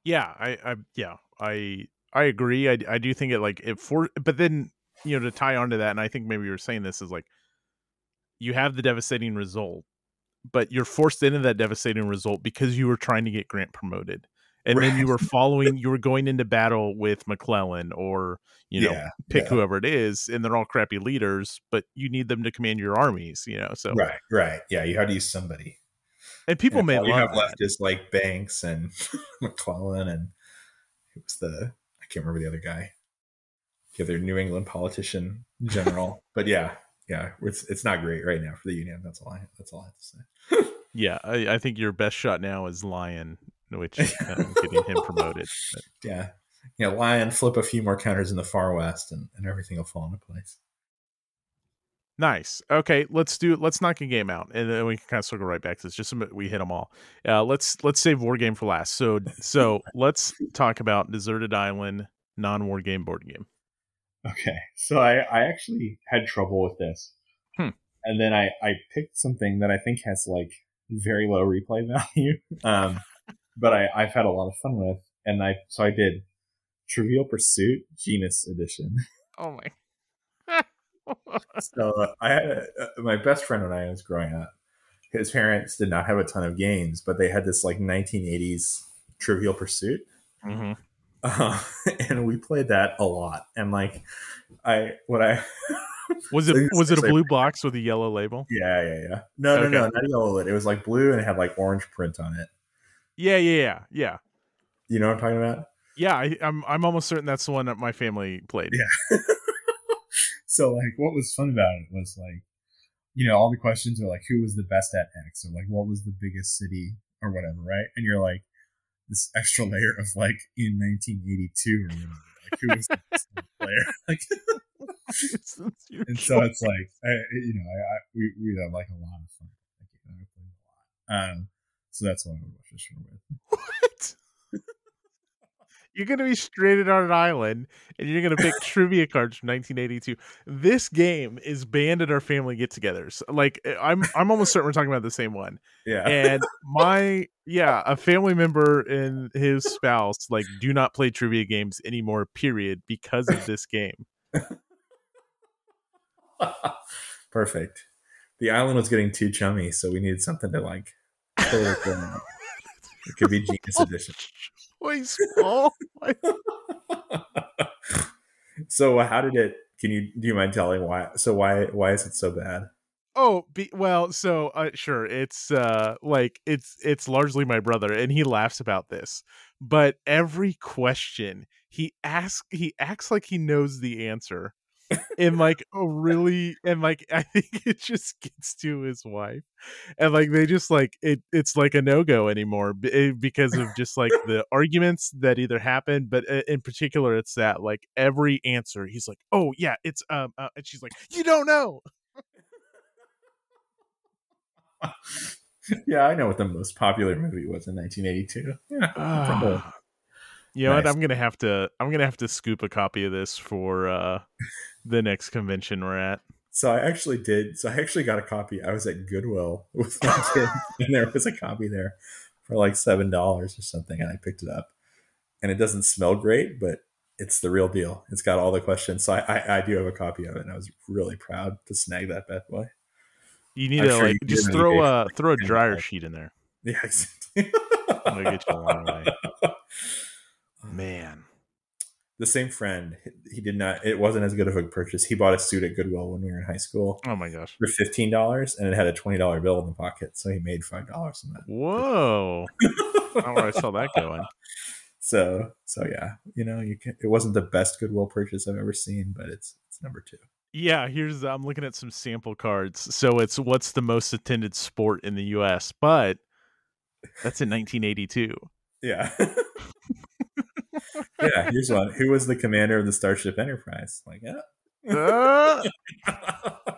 Yeah, I, I yeah, I I agree. I, I do think it like it for but then you know to tie onto that, and I think maybe you were saying this is like you have the devastating result, but you're forced into that devastating result because you were trying to get Grant promoted, and then you were following, you were going into battle with McClellan or you know yeah, pick yeah. whoever it is, and they're all crappy leaders, but you need them to command your armies, you know. So right, right, yeah. You had to use somebody. and people And may all you have that. left is like Banks and McClellan and it was the I can't remember the other guy, the other New England politician general. but yeah, yeah, it's it's not great right now for the Union. That's all I that's all I have to say. Yeah, I, I think your best shot now is Lyon, which uh, getting him promoted. But- Yeah, yeah. Lyon flip a few more counters in the far west, and, and everything will fall into place. Nice. Okay, let's do. Let's knock a game out, and then we can kind of circle right back to this. Just so we hit them all. Uh, let's let's save war game for last. So so let's talk about deserted island non war game board game. Okay, so I, I actually had trouble with this, Hmm. and then I, I picked something that I think has like very low replay value, um, but I, I've had a lot of fun with, and I so I did Trivial Pursuit Genus Edition. Oh my. So uh, I had a, uh, my best friend when I was growing up. His parents did not have a ton of games, but they had this like 1980s Trivial Pursuit, hmm uh, and we played that a lot. And like, I what I Was it was it a blue box with a yellow label? Yeah, yeah, yeah. No, no, Okay. no, not yellow. It was like blue and it had like orange print on it. Yeah, yeah, yeah, yeah. You know what I'm talking about? Yeah, I, I'm I'm almost certain that's the one that my family played. Yeah. so like what was fun about it was like, you know, all the questions are like who was the best at X or like what was the biggest city or whatever, right? And you're like this extra layer of like in 1982 or whatever. Like who was the player? Like and so it's like I, you know I, I we we had like a lot of fun. Like, I played a lot. Um, so that's what I would watch this show with. You're gonna be stranded on an island, and you're gonna pick trivia cards from 1982. This game is banned at our family get-togethers. Like eh, I'm, I'm almost certain we're talking about the same one. Yeah. And my, yeah, a family member and his spouse like do not play trivia games anymore. Period, because of this game. Perfect. The island was getting too chummy, so we needed something to like. fill it. It could be Genus Edition. Choice, Paul. so how did it? Can you do you mind telling why? So why why is it so bad? Oh, be, well, so uh, sure, it's uh like it's it's largely my brother, and he laughs about this. But every question he asks, he acts like he knows the answer, in like a really and like I think it just gets to his wife, and like they just like it. It's like a no go anymore eh, because of just like the arguments that either happen, but uh, in particular, it's that like every answer he's like, oh yeah, it's um, uh, and she's like, you don't know. yeah, I know what the most popular movie was in 1982. Yeah. Ah. you know what? I'm gonna have to. I'm gonna have to scoop a copy of this for uh the next convention we're at. So I actually did. So I actually got a copy. I was at Goodwill with my kid, and there was a copy there for like seven dollars or something, and I picked it up. And it doesn't smell great, but it's the real deal. It's got all the questions. So I, I, I do have a copy of it, and I was really proud to snag that bad boy. You need I'm to sure like just throw a throw a dryer sheet in there. Yeah, That'll get you a long way. Man, the same friend, he did not. It wasn't as good of a purchase. He bought a suit at Goodwill when we were in high school oh my gosh. for fifteen dollars, and it had a twenty dollar bill in the pocket, so he made five dollars on that. Whoa, I don't know where I saw that going. So so yeah, you know, you can. It wasn't the best Goodwill purchase I've ever seen, but it's it's number two. Yeah, here's I'm looking at some sample cards. So it's what's the most attended sport in the U.S. But that's in 1982. Yeah. yeah, here's one. Who was the commander of the Starship Enterprise? Like, yeah. Uh,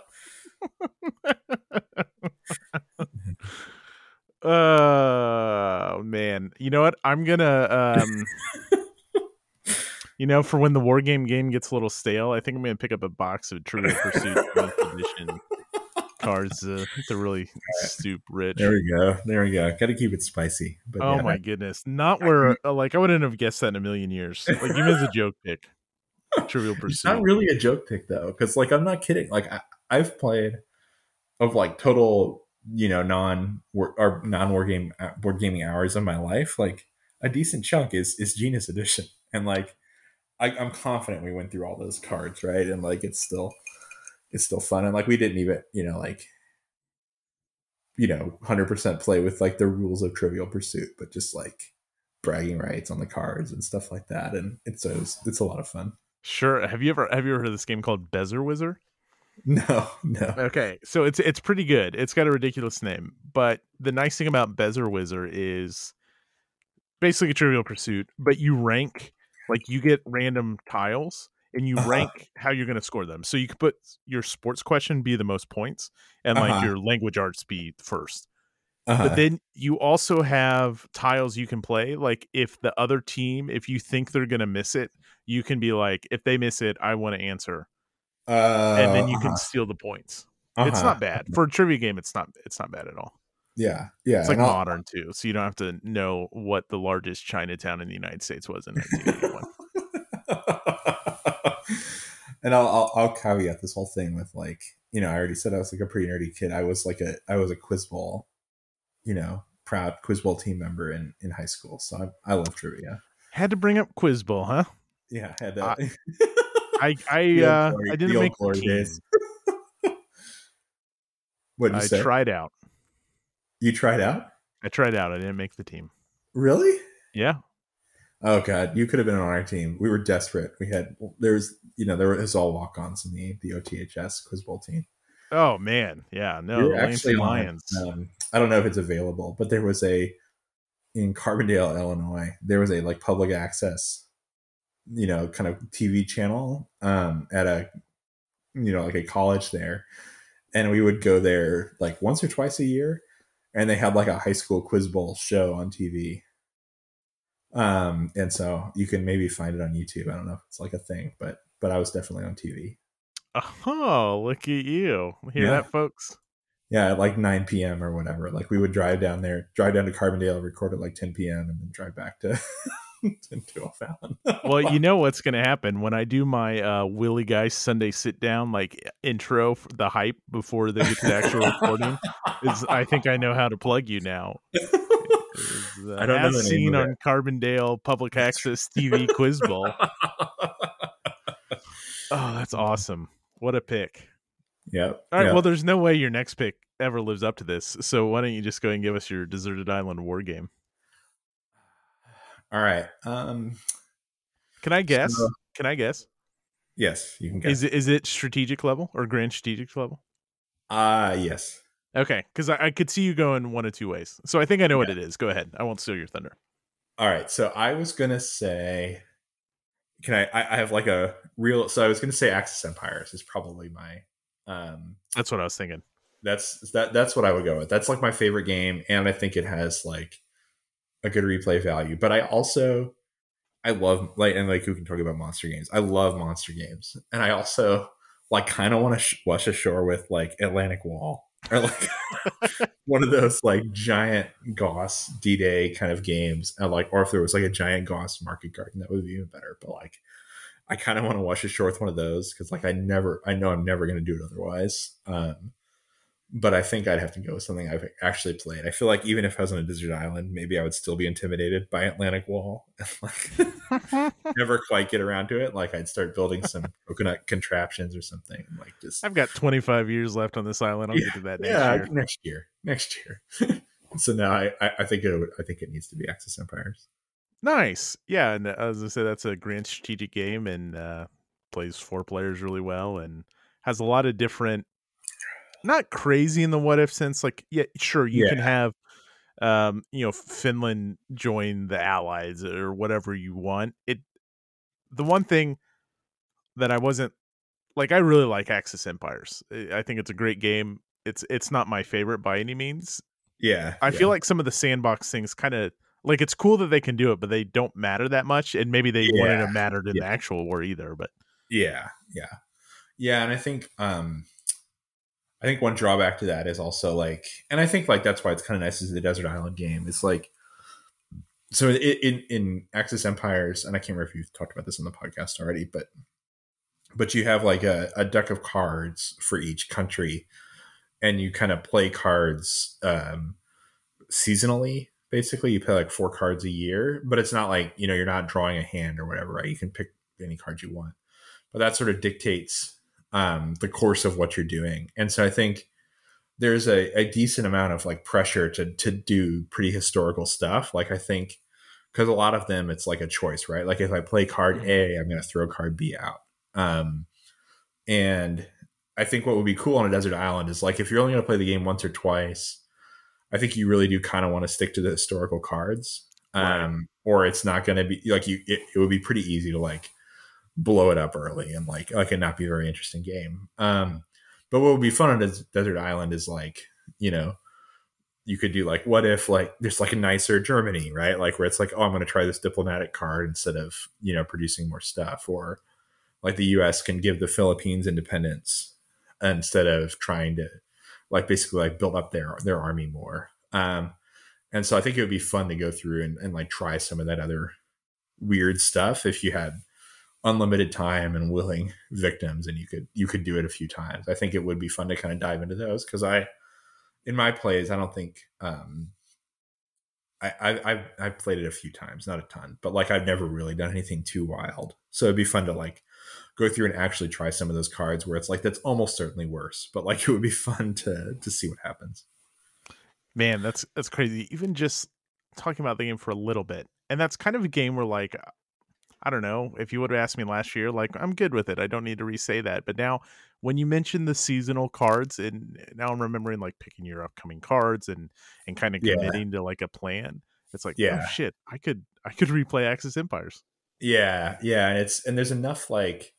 Oh man, you know what? I'm gonna, um, you know, for when the war game game gets a little stale, I think I'm gonna pick up a box of Trivial Pursuit edition cards uh, to really stoop rich. there we go. There we go. Got to keep it spicy. But Oh yeah, my goodness, not where uh, like I wouldn't have guessed that in a million years. Like even as a joke pick, Trivial It's Pursuit. not really a joke pick though, because like I'm not kidding. Like I, I've played of like total, you know, non or non war game uh, board gaming hours of my life. Like a decent chunk is is Genius Edition, and like I, I'm confident we went through all those cards, right? And like it's still it's still fun, and like we didn't even, you know, like you know, hundred percent play with like the rules of Trivial Pursuit, but just like bragging rights on the cards and stuff like that, and it's it's, it's a lot of fun. Sure. Have you ever have you ever heard of this game called Bezzerwizzer? No, no. Okay, so it's it's pretty good. It's got a ridiculous name, but the nice thing about Bezzerwizzer is basically a Trivial Pursuit, but you rank like you get random tiles and you Uh-huh. rank how you're going to score them. So you can put your sports question be the most points, and like Uh-huh. your language arts be first. Uh-huh. But then you also have tiles you can play. Like if the other team, if you think they're going to miss it, you can be like, if they miss it, I want to answer, Uh, and then you can uh-huh, steal the points. It's uh-huh. not bad for a trivia game. It's not. It's not bad at all. Yeah, yeah. It's like modern too, so you don't have to know what the largest Chinatown in the United States was in 1981. and I'll, I'll I'll caveat this whole thing with like you know I already said I was like a pretty nerdy kid. I was like a I was a quiz bowl, you know, proud quiz bowl team member in in high school. So I, I love trivia. Had to bring up Quiz Bowl, huh? Yeah, I had that. I I uh, glory- I didn't old make the glory team. days. what did you I say? tried out. you tried out? I tried out. I didn't make the team. Really? Yeah. Oh god, you could have been on our team. We were desperate. We had there was you know there was all walk ons in the the OTHS quiz bowl team. Oh man, yeah. No, we actually Lansing on, Lions. Um, I don't know if it's available, but there was a in Carbondale, Illinois. There was a like public access, you know, kind of TV channel um, at a you know like a college there, and we would go there like once or twice a year, and they had like a high school quiz bowl show on TV. Um, and so you can maybe find it on YouTube. I don't know if it's like a thing, but but I was definitely on TV. Oh, look at you! Hear Yeah. that, folks? yeah, at like 9 p.m. or whatever. Like we would drive down there, drive down to Carbondale, record at like 10 p.m., and then drive back to O'Fallon. Well, you know what's going to happen when I do my uh, Willie Guys Sunday sit down, like intro, for the hype before they get to the actual recording. Is I think I know how to plug you now. Uh, I don't as the seen on Carbondale Public Access TV Quiz Bowl. Oh, that's awesome! What a pick! yep. All right, yep. well, there's no way your next pick ever lives up to this. So why don't you just go and give us your deserted island war game? all right. Um, Can I guess? So- Can I guess? yes, you can guess. Is it is it strategic level or grand strategic level? Ah, yes. Okay, because I, I could see you going one of two ways. So I think I know what it is. Go ahead. I won't steal your thunder. All right. So I was gonna say, can I? I, I have like a real. So I was gonna say Axis Empires is probably my. Um, That's what I was thinking. that's that. That's what I would go with. That's like my favorite game, and I think it has like a good replay value. But I also, I love like and like who can talk about monster games. I love monster games, and I also like kind of want to sh- wash ashore with like Atlantic Wall or like one of those like giant Goss D Day kind of games, and like or if there was like a giant Goss Market Garden, that would be even better. But like I kind of want to wash ashore with one of those because like I never, I know I'm never going to do it otherwise. Um, but I think I'd have to go with something I've actually played. I feel like even if I was on a desert island, maybe I would still be intimidated by Atlantic Wall and like never quite get around to it. Like I'd start building some coconut contraptions or something. Like just I've got 25 years left on this island. I'll yeah, get to that next yeah, year. next year, next year. so now I, I, I think it would, I think it needs to be Axis Empires. Nice. Yeah, and as I said, that's a grand strategic game and uh, plays four players really well and has a lot of different. Not crazy in the what if sense. Like, yeah, sure, you can have, um, you know, Finland join the Allies or whatever you want. It. The one thing that I wasn't like, I really like Axis Empires. I think it's a great game. It's it's not my favorite by any means. Yeah, I yeah. feel like some of the sandbox things kind of like it's cool that they can do it, but they don't matter that much, and maybe they wouldn't have mattered in the actual war either. But Yeah, yeah, yeah, and I think um, I think one drawback to that is also like, and I think like that's why it's kind of nice is the desert island game. It's like, so in, in Axis Empires, and I can't remember if you've talked about this on the podcast already, but but you have like a, a deck of cards for each country, and you kind of play cards um, seasonally. Basically, you play like four cards a year, but it's not like you know you're not drawing a hand or whatever, right? You can pick any card you want but that sort of dictates um, the course of what you're doing. And so I think there's a, a decent amount of like pressure to to do pretty historical stuff. Like I think because a lot of them it's like a choice, right? Like if I play card A, I'm going to throw card B out. Um, and I think what would be cool on a desert island is like if you're only going to play the game once or twice, I think you really do kind of want to stick to the historical cards. Um, or it's not going to be like you. It, it would be pretty easy to like blow it up early and like like it not be a very interesting game. Um, but what would be fun on a des- desert island is like you know you could do like what if like there's like a nicer Germany right like where it's like oh I'm going to try this diplomatic card instead of you know producing more stuff or like the U.S. can give the Philippines independence instead of trying to like basically like build up their their army more. Um, and so I think it would be fun to go through and, and like try some of that other weird stuff if you had unlimited time and willing victims and you could you could do it a few times i think it would be fun to kind of dive into those because i in my plays i don't think um I, I I've, I've played it a few times not a ton but like i've never really done anything too wild so it'd be fun to like go through and actually try some of those cards where it's like that's almost certainly worse but like it would be fun to to see what happens man, that's that's crazy. Even just talking about the game for a little bit, and that's kind of a game where like. I don't know. If you would have asked me last year, like I'm good with it. I don't need to re-say that. But now, when you mention the seasonal cards, and now I'm remembering like picking your upcoming cards and and kind of Yeah. committing to like a plan. It's like, oh, Yeah. oh shit, I could I could replay Axis Empires. Yeah, yeah, and it's and there's enough like,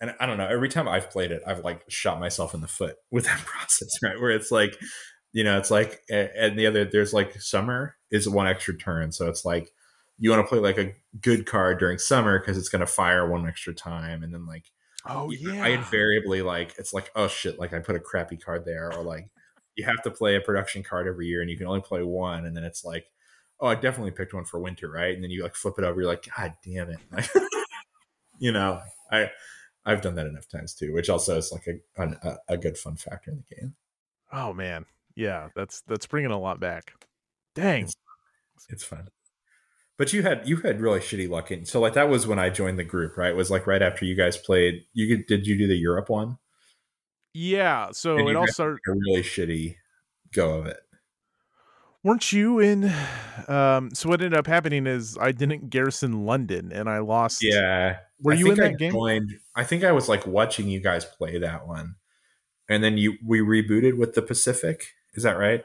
and I don't know. Every time I've played it, I've like shot myself in the foot with that process, right? Where it's like, you know, it's like, and the other there's like summer is one extra turn, so it's like you want to play like a good card during summer because it's going to fire one extra time, and then like Oh yeah. I invariably like it's like oh shit, like I put a crappy card there, or like you have to play a production card every year and you can only play one, and then it's like oh I definitely picked one for winter, right? And then you like flip it over, you're like god damn it, Like, you know I I've done that enough times too, which also is like a a, a good fun factor in the game. Oh man, yeah, that's that's bringing a lot back. Dang. It's, it's fun. But you had you had really shitty luck in so like that was when I joined the group, right? It was like right after you guys played. You did you do the Europe one? Yeah, so And it all started. A really shitty go of it. Weren't you in? Um, so what ended up happening is I didn't garrison London, and I lost. Yeah. were I you in think I that game? Joined, I think I was like watching you guys play that one, and then you we rebooted with the Pacific. Is that right?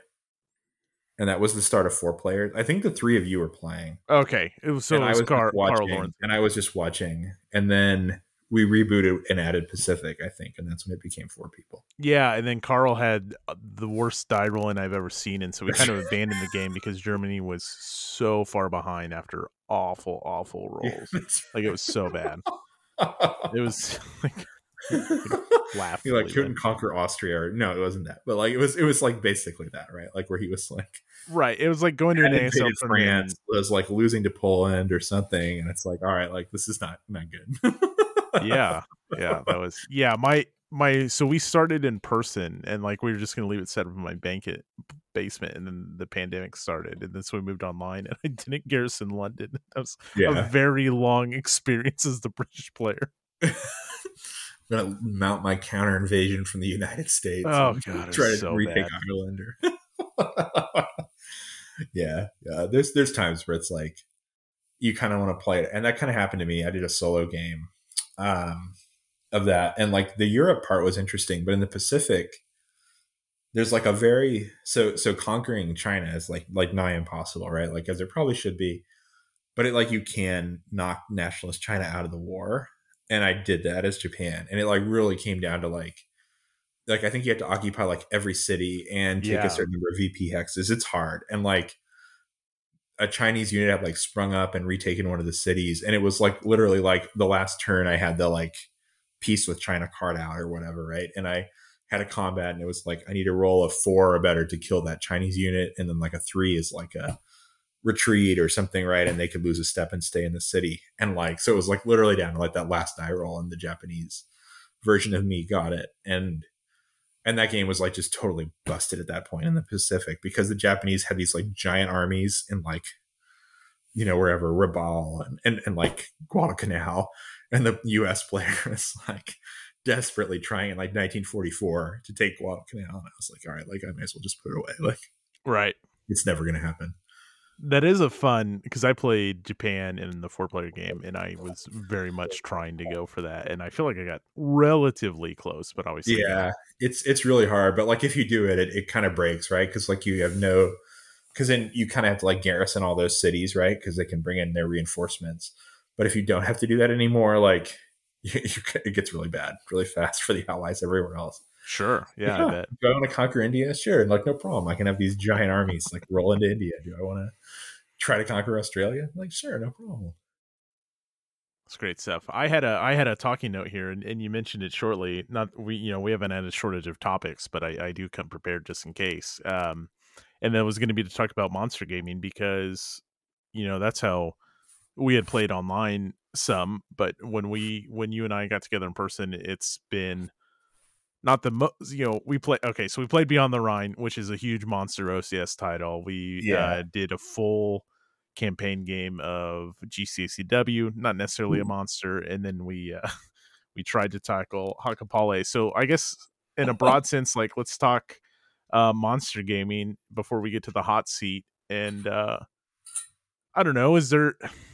And that was the start of four players. I think the three of you were playing. Okay, it was so and it I was, was Car- just watching, Carl Lawrence. and I was just watching, and then we rebooted and added Pacific. I think, and that's when it became four people. Yeah, and then Carl had uh, the worst die rolling I've ever seen, and so we kind of abandoned the game because Germany was so far behind after awful, awful rolls. Like it was so bad. It was like laugh. He like couldn't conquer Austria. Or, no, it wasn't that, but like it was. It was like basically that, right? Like where he was like right. It was like going to an ASL. France was like losing to Poland or something, and it's like, all right, like this is not not good. yeah, yeah, that was yeah. My my so we started in person and like we were just gonna leave it set up in my banquet eh, basement and then the pandemic started and then so we moved online and I didn't garrison London. That was yeah. a very long experience as the British player. I'm gonna mount my counter invasion from the United States. Oh god, try to so retake bad. Ireland. yeah, yeah. There's there's times where it's like you kind of want to play it, and that kind of happened to me. I did a solo game. Um, of that. And like the Europe part was interesting, but in the Pacific, there's like a very so so conquering China is like like nigh impossible, right? Like as it probably should be. But it like you can knock nationalist China out of the war. And I did that as Japan. And it like really came down to like like I think you have to occupy like every city and take yeah. a certain number of VP hexes. It's hard. And like a Chinese unit had like sprung up and retaken one of the cities. And it was like literally like the last turn I had the like peace with China card out or whatever, right? And I had a combat and it was like I need to roll a four or better to kill that Chinese unit, and then like a three is like a retreat or something, right? And they could lose a step and stay in the city. And like so it was like literally down to like that last die roll and the Japanese version of me got it. And and that game was like just totally busted at that point in the Pacific because the Japanese had these like giant armies in like you know wherever Rabaul and, and, and like Guadalcanal and the U.S. player is like desperately trying in like 1944 to take Guadalcanal, and I was like, all right, like I may as well just put it away. Like, right, it's never going to happen. That is a fun because I played Japan in the four player game, and I was very much trying to go for that, and I feel like I got relatively close, but always yeah, it's it's really hard. But like if you do it, it, it kind of breaks, right? Because like you have no because then you kind of have to like garrison all those cities, right? Because they can bring in their reinforcements. But if you don't have to do that anymore, like you, you, it gets really bad really fast for the allies everywhere else. Sure. Yeah. yeah. I bet. Do I want to conquer India? Sure. And like, no problem. I can have these giant armies like roll into India. Do I want to try to conquer Australia? Like, sure, no problem. That's great stuff. I had a I had a talking note here, and, and you mentioned it shortly. Not we, you know, we haven't had a shortage of topics, but I, I do come prepared just in case. Um, and that was going to be to talk about monster gaming because, you know, that's how we had played online some, but when we when you and I got together in person, it's been not the most you know we play okay so we played beyond the rhine which is a huge monster ocs title we uh, yeah. uh, did a full campaign game of gcacw not necessarily a monster and then we uh, we tried to tackle hakapale. So i guess in a broad sense like let's talk uh monster gaming before we get to the hot seat and uh i don't know is there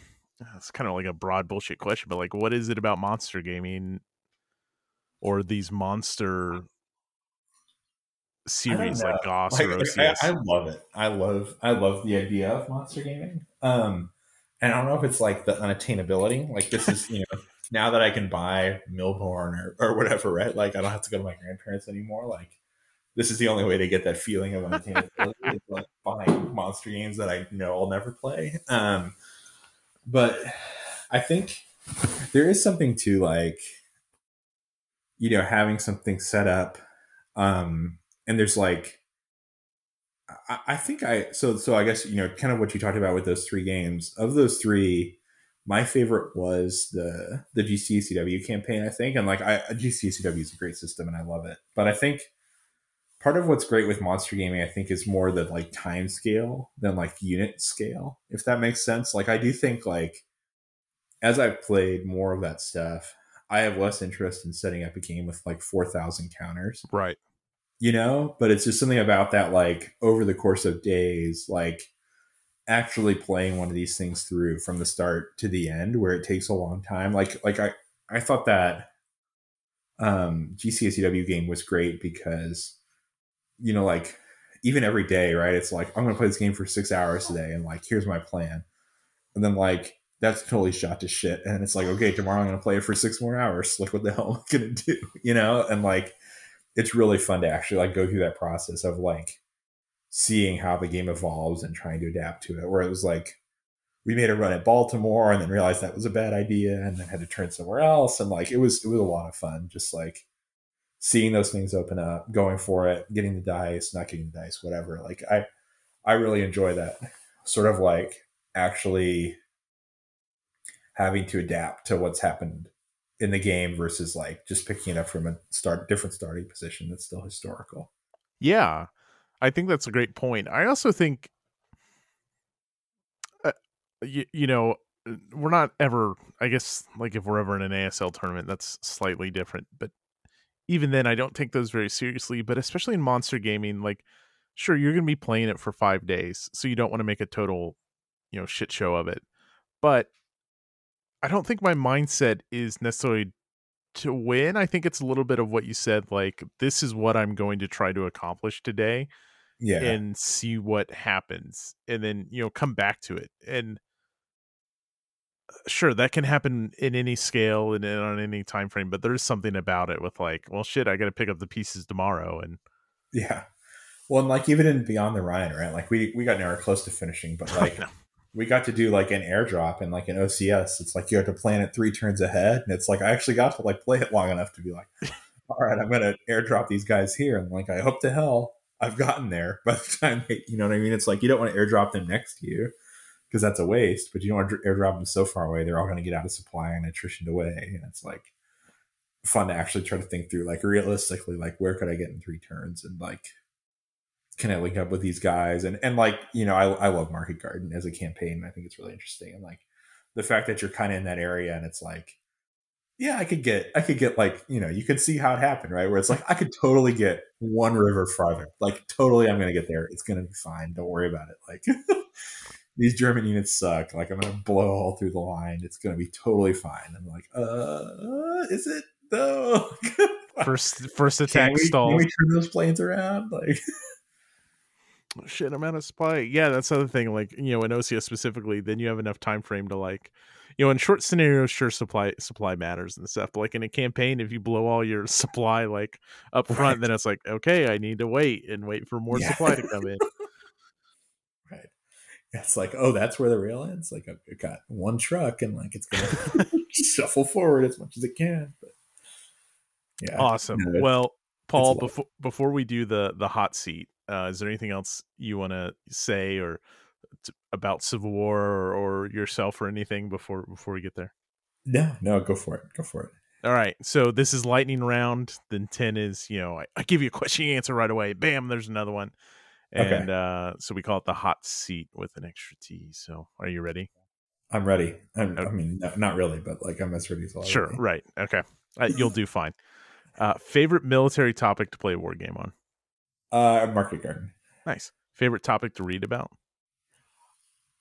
it's kind of like a broad bullshit question, but like, what is it about monster gaming or these monster series like Goss like, or OCS? I, I, love it. I love I love the idea of monster gaming. Um, and I don't know if it's like the unattainability. Like this is you know now that I can buy Mille Bornes or or whatever, right? Like I don't have to go to my grandparents anymore. Like this is the only way to get that feeling of unattainability. like buying monster games that I know I'll never play. Um, but I think there is something to like, you know, having something set up. Um, and there's like, I, I think I, so, so I guess, you know, kind of what you talked about with those three games of those three, my favorite was the, the GCCW campaign, I think. And like, I, GCCW is a great system and I love it. But I think, part of what's great with monster gaming i think is more the like time scale than like unit scale if that makes sense like i do think like as i've played more of that stuff i have less interest in setting up a game with like 4000 counters right you know but it's just something about that like over the course of days like actually playing one of these things through from the start to the end where it takes a long time like like i i thought that um gcacw game was great because you know, like even every day, right? It's like I'm gonna play this game for six hours today, and like here's my plan, and then like that's totally shot to shit, and it's like okay, tomorrow I'm gonna play it for six more hours. Like what the hell am I gonna do? You know, and like it's really fun to actually like go through that process of like seeing how the game evolves and trying to adapt to it. Where it was like we made a run at Baltimore and then realized that was a bad idea and then had to turn somewhere else, and like it was it was a lot of fun, just like seeing those things open up, going for it, getting the dice, not getting the dice, whatever. Like I, I really enjoy that sort of like actually having to adapt to what's happened in the game versus like just picking it up from a start different starting position that's still historical. Yeah, I think that's a great point. I also think, uh, you, you know, we're not ever. I guess like if we're ever in an ASL tournament, that's slightly different. But even then, I don't take those very seriously. But especially in monster gaming, like sure you're going to be playing it for five days, so you don't want to make a total, you know, shit show of it. But I don't think my mindset is necessarily to win. I think it's a little bit of what you said, like this is what I'm going to try to accomplish today Yeah. and see what happens and then you know come back to it and sure that can happen in any scale and on any time frame but there's something about it with like well shit i gotta pick up the pieces tomorrow and yeah. Well, and like even in Beyond the Rhine, right? Like we we got nowhere close to finishing, but like. We got to do like an airdrop and like an OCS. It's like you have to plan it three turns ahead, and it's like I actually got to like play it long enough to be like, all right, I'm gonna airdrop these guys here, and like I hope to hell I've gotten there by the time they, you know what I mean. It's like you don't want to airdrop them next to you because that's a waste, but you don't want to airdrop them so far away they're all going to get out of supply and attritioned away, and it's like fun to actually try to think through like realistically like where could I get in three turns and like can I link up with these guys? And and like, you know, I, I love Market Garden as a campaign. I think it's really interesting. And like the fact that you're kind of in that area and it's like, yeah, I could get I could get like, you know, you could see how it happened, right? Where it's like I could totally get one river farther. Like totally I'm gonna get there. It's gonna be fine. Don't worry about it. Like these German units suck. Like I'm gonna blow all through the line. It's gonna be totally fine. I'm like, uh is it though? first first attack we, stalls can we turn those planes around? Like shit i'm out of supply yeah that's the other thing like you know in ocs specifically then you have enough time frame to like you know in short scenarios sure supply supply matters and stuff but like in a campaign if you blow all your supply like up front Right. then it's like okay i need to wait and wait for more Yeah. supply to come in Right. It's like, oh, that's where the rail ends. Like, I've got one truck, and like, it's gonna shuffle forward as much as it can. But yeah, awesome No, well paul before before we do the the hot seat uh is there anything else you want to say or t- about civil war or, or yourself or anything before before we get there no, no, go for it, go for it. All right. So this is lightning round. Then 10 is, you know, I, I give you a question, you answer right away. Bam, there's another one. Okay. Uh, so we call it the hot seat with an extra T. So are you ready? I'm ready. I'm, I mean, no, not really, but like, I'm as ready as I'll Sure. Right. Okay. Uh, you'll do fine. Uh, favorite military topic to play a war game on? Uh, Market Garden. Nice. Favorite topic to read about?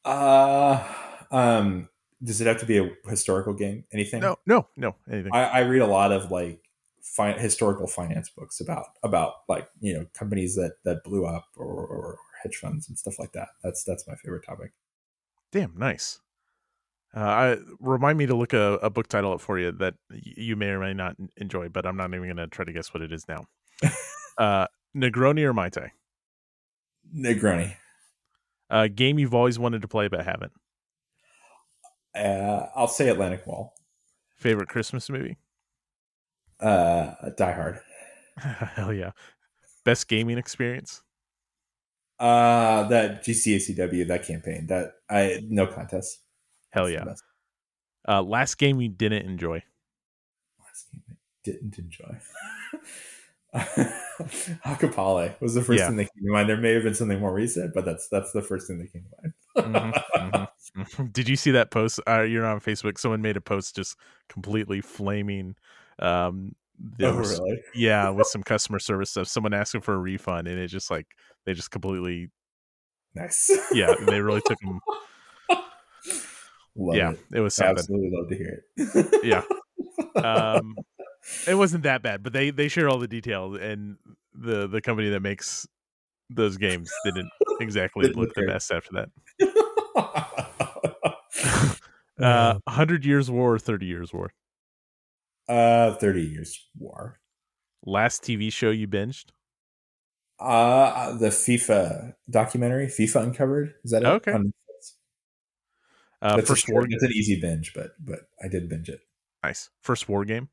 Uh, um, does it have to be a historical game? Anything? No, no, no. Anything. I, I read a lot of like fi- historical finance books about about like you know companies that that blew up or, or hedge funds and stuff like that. That's that's my favorite topic. Damn, nice. Uh, I remind me to look a, a book title up for you that you may or may not enjoy, but I'm not even going to try to guess what it is now. uh, Negroni or Mai Tai? Negroni. A game you've always wanted to play but haven't. Uh, I'll say Atlantic Wall. Favorite Christmas movie? Uh, Die Hard. Hell yeah. Best gaming experience? Uh, that GCACW that campaign that I no contest. Hell yeah. Uh, last game you didn't enjoy? Last game I didn't enjoy. Hakapale was the first Yeah. thing that came to mind. There may have been something more recent, but that's that's the first thing that came to mind. Mhm, mhm. Did you see that post? Uh, you're on Facebook. Someone made a post just completely flaming. Um, oh, was- really? yeah, with some customer service stuff. Someone asking for a refund, and it just like they just completely, Nice. yeah, they really took them. Love yeah, it. it was something. Absolutely love to hear it. Yeah. Um, it wasn't that bad, but they they share all the details, and the the company that makes those games didn't exactly Didn't look the best after that. Uh, hundred years war, or thirty years war. uh, thirty years war. Last TV show you binged? Uh, the FIFA documentary, FIFA Uncovered. Is that it? Okay. On Uh, first war. it's an easy binge, but but I did binge it. Nice. First war game.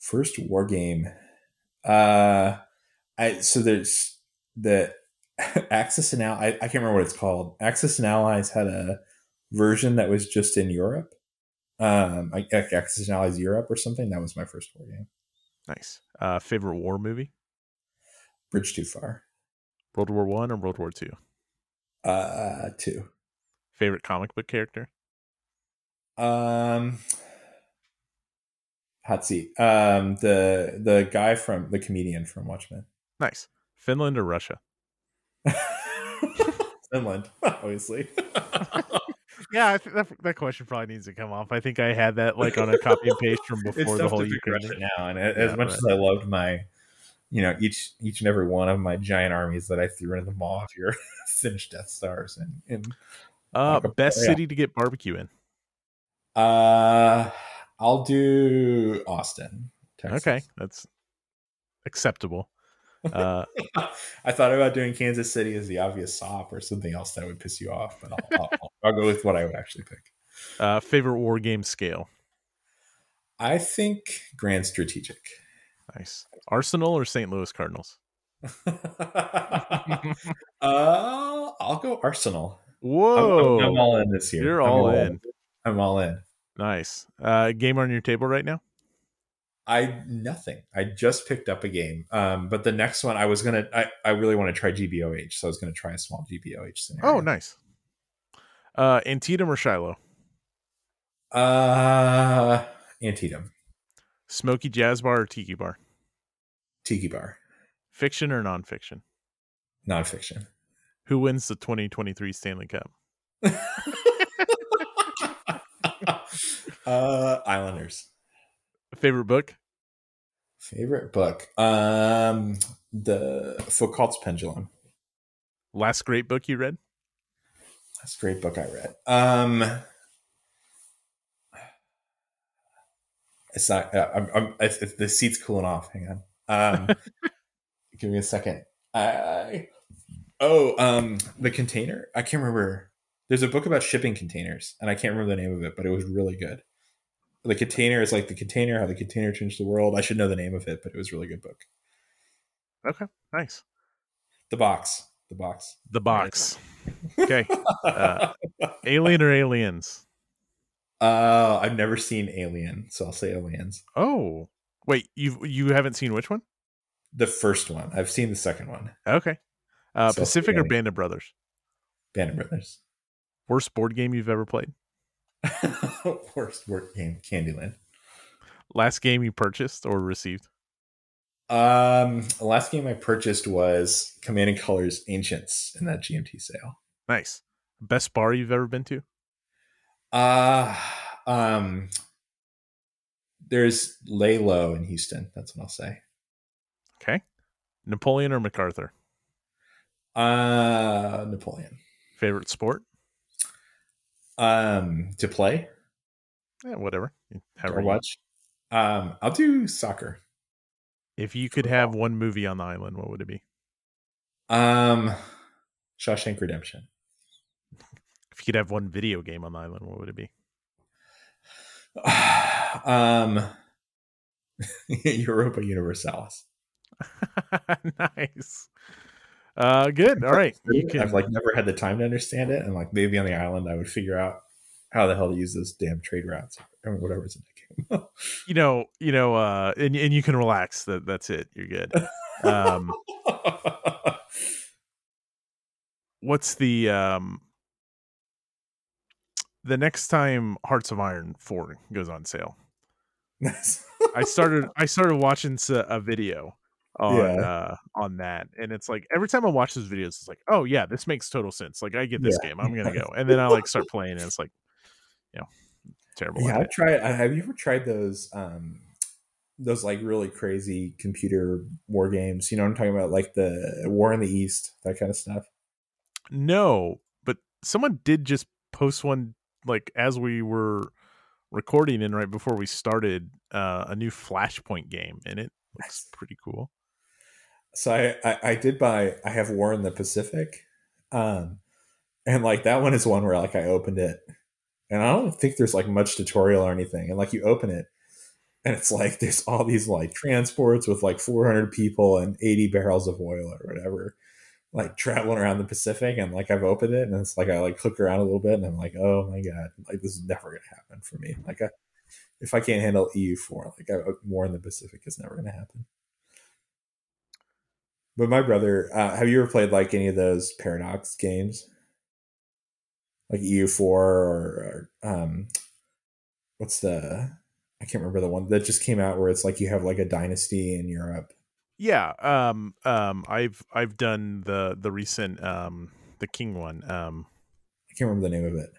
First war game. Uh, I so there's the Axis and Al- I, I can't remember what it's called. Axis and Allies had a version that was just in Europe. Um, like Axis and Allies Europe or something. That was my first war game. Nice. Uh, favorite war movie? Bridge Too Far. World War One or World War Two? Uh, two. Favorite comic book character? Um, hot seat. Um, the the guy from the comedian from Watchmen. Nice. Finland or Russia? Finland, obviously. yeah, I think that that question probably needs to come off. I think I had that like on a copy and paste from before the whole Ukraine. Now, and as Yeah, much right. as I loved my, you know, each each and every one of my giant armies that I threw into the maw of your finished Death Stars, and and Uh, best yeah. city to get barbecue in. uh, I'll do Austin. Texas. Okay, that's acceptable. Uh, I thought about doing Kansas City as the obvious sop or something else that would piss you off, but I'll, I'll, I'll, I'll go with what I would actually pick. uh, favorite war game scale. I think Grand Strategic. Nice. Arsenal or St. Louis Cardinals. uh, I'll go Arsenal. I'm- Whoa, I'm, I'm all in this year. You're I'm all in. I'm all in. Nice. Uh, game on your table right now. I nothing. I just picked up a game, um, but the next one I was gonna. I, I really want to try GBOH, so I was gonna try a small GBOH scenario. Oh, nice. Uh, Antietam or Shiloh. Uh, Antietam, Smoky Jazz Bar or Tiki Bar. Tiki Bar, Fiction or nonfiction. nonfiction. Who wins the 2023 Stanley Cup? uh, Islanders. Favorite book. Favorite book. Um, the Foucault's Pendulum. Last great book you read. Last great book I read. Um, it's not. Uh, I'm, I'm, it's, it's, the seat's cooling off. Hang on. Um, give me a second. I oh um the container. I can't remember. There's a book about shipping containers, and I can't remember the name of it, but it was really good. The container is like the container, how the container changed the world. I should know the name of it, but it was a really good book. Okay, nice. The box. The box. The box. Okay. Uh, Alien or Aliens? Uh, I've never seen Alien, so I'll say Aliens. Oh, wait you you haven't seen which one? The first one. I've seen the second one. Okay. Uh, So, Pacific or Band of Brothers? Band of Brothers. Worst board game you've ever played? Worst work game, Candyland. Last game you purchased or received? Um, last game I purchased was Command and Colors Ancients in that GMT sale. Nice. Best bar you've ever been to? Uh um there's Lay Low in Houston. That's what I'll say. Okay. Napoleon or MacArthur? Uh Napoleon. Favorite sport? Um to play Yeah, whatever. However or you- watch. Um I'll do soccer. If you could have one movie on the island, what would it be? Um Shawshank Redemption. If you could have one video game on the island, what would it be? um Europa Universalis. nice. Uh, good. All right. Can, I've like never had the time to understand it, and like maybe on the island I would figure out how the hell to use those damn trade routes or whatever's in the game. you know, you know, uh, and and you can relax. That that's it. You're good. Um, what's the um the next time Hearts of Iron four goes on sale? I started I started watching a video on Yeah. uh on that and it's like every time I watch those videos it's like oh yeah this makes total sense like I get this game I'm gonna go and then I like start playing and it's like you know terrible yeah. I've tried. Have you ever tried those? um those like really crazy computer war games. You know what I'm talking about, like the War in the East, that kind of stuff. no but someone did just post one like as we were recording and right before we started uh a new Flashpoint game and it looks pretty cool So I, I I did buy. I have War in the Pacific, um, and like that one is one where like I opened it, and I don't think there's like much tutorial or anything, and like you open it, and it's like there's all these like transports with like 400 people and 80 barrels of oil or whatever, like traveling around the Pacific and like I've opened it and it's like I like click around a little bit and I'm like, oh my god, like this is never gonna happen for me. Like I, if I can't handle EU four, like I, war in the Pacific is never gonna happen. But my brother, uh, have you ever played like any of those Paradox games, like EU four or, or um, what's the? I can't remember the one that just came out where it's like you have like a dynasty in Europe. Yeah, um, um, I've I've done the the recent um the King one. Um, I can't remember the name of it.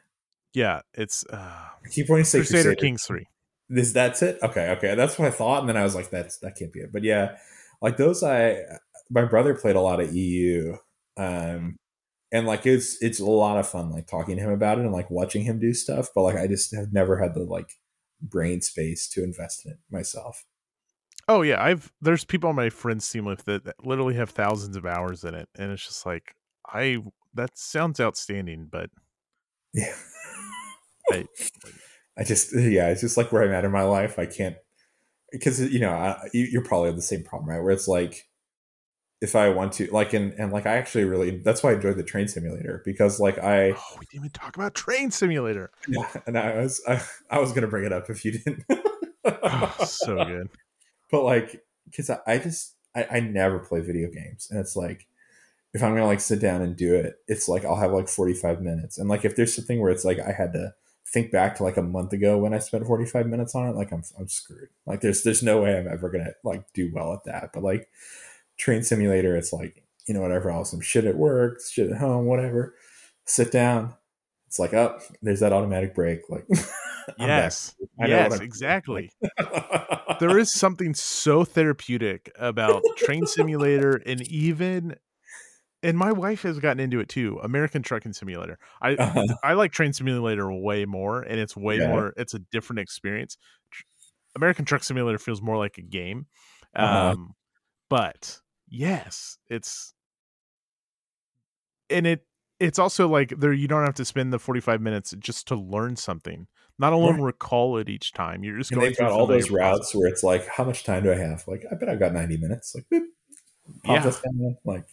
Yeah, it's uh, I keep wanting to say Crusader, Crusader Kings three. This that's it. Okay, okay, that's what I thought, and then I was like, that's that can't be it. But yeah, like those, I my brother played a lot of EU, um, and like it's it's a lot of fun, like talking to him about it and like watching him do stuff. But like I just have never had the like brain space to invest in it myself. Oh yeah, I've there's people on my friends team with that, that literally have thousands of hours in it, and it's just like I that sounds outstanding, but yeah, I, I just yeah, it's just like where I'm at in my life. I can't because you know I, you're probably have the same problem, right? Where it's like if I want to like and and like I actually really that's why I enjoyed the train simulator because like I oh we didn't even talk about train simulator. Yeah and I was I, I was gonna bring it up if you didn't. Oh, so good. But like because I, I, just I, I never play video games and it's like if i'm gonna like sit down and do it it's like i'll have like 45 minutes and like if there's something where it's like i had to think back to like a month ago when i spent 45 minutes on it like i'm, I'm screwed. Like there's there's no way i'm ever gonna like do well at that but like train simulator it's like you know whatever else some shit at work shit at home whatever sit down it's like up oh, there's that automatic brake. like yes yes exactly there is something so therapeutic about train simulator and even and my wife has gotten into it too american trucking simulator i uh-huh. i like train simulator way more and it's way yeah. more it's a different experience american truck simulator feels more like a game uh-huh. um but yes it's and it it's also like there you don't have to spend the 45 minutes just to learn something not alone right. recall it each time you're just and going they've got all those routes where it's like how much time do i have like i bet i've got 90 minutes like boop, yeah. like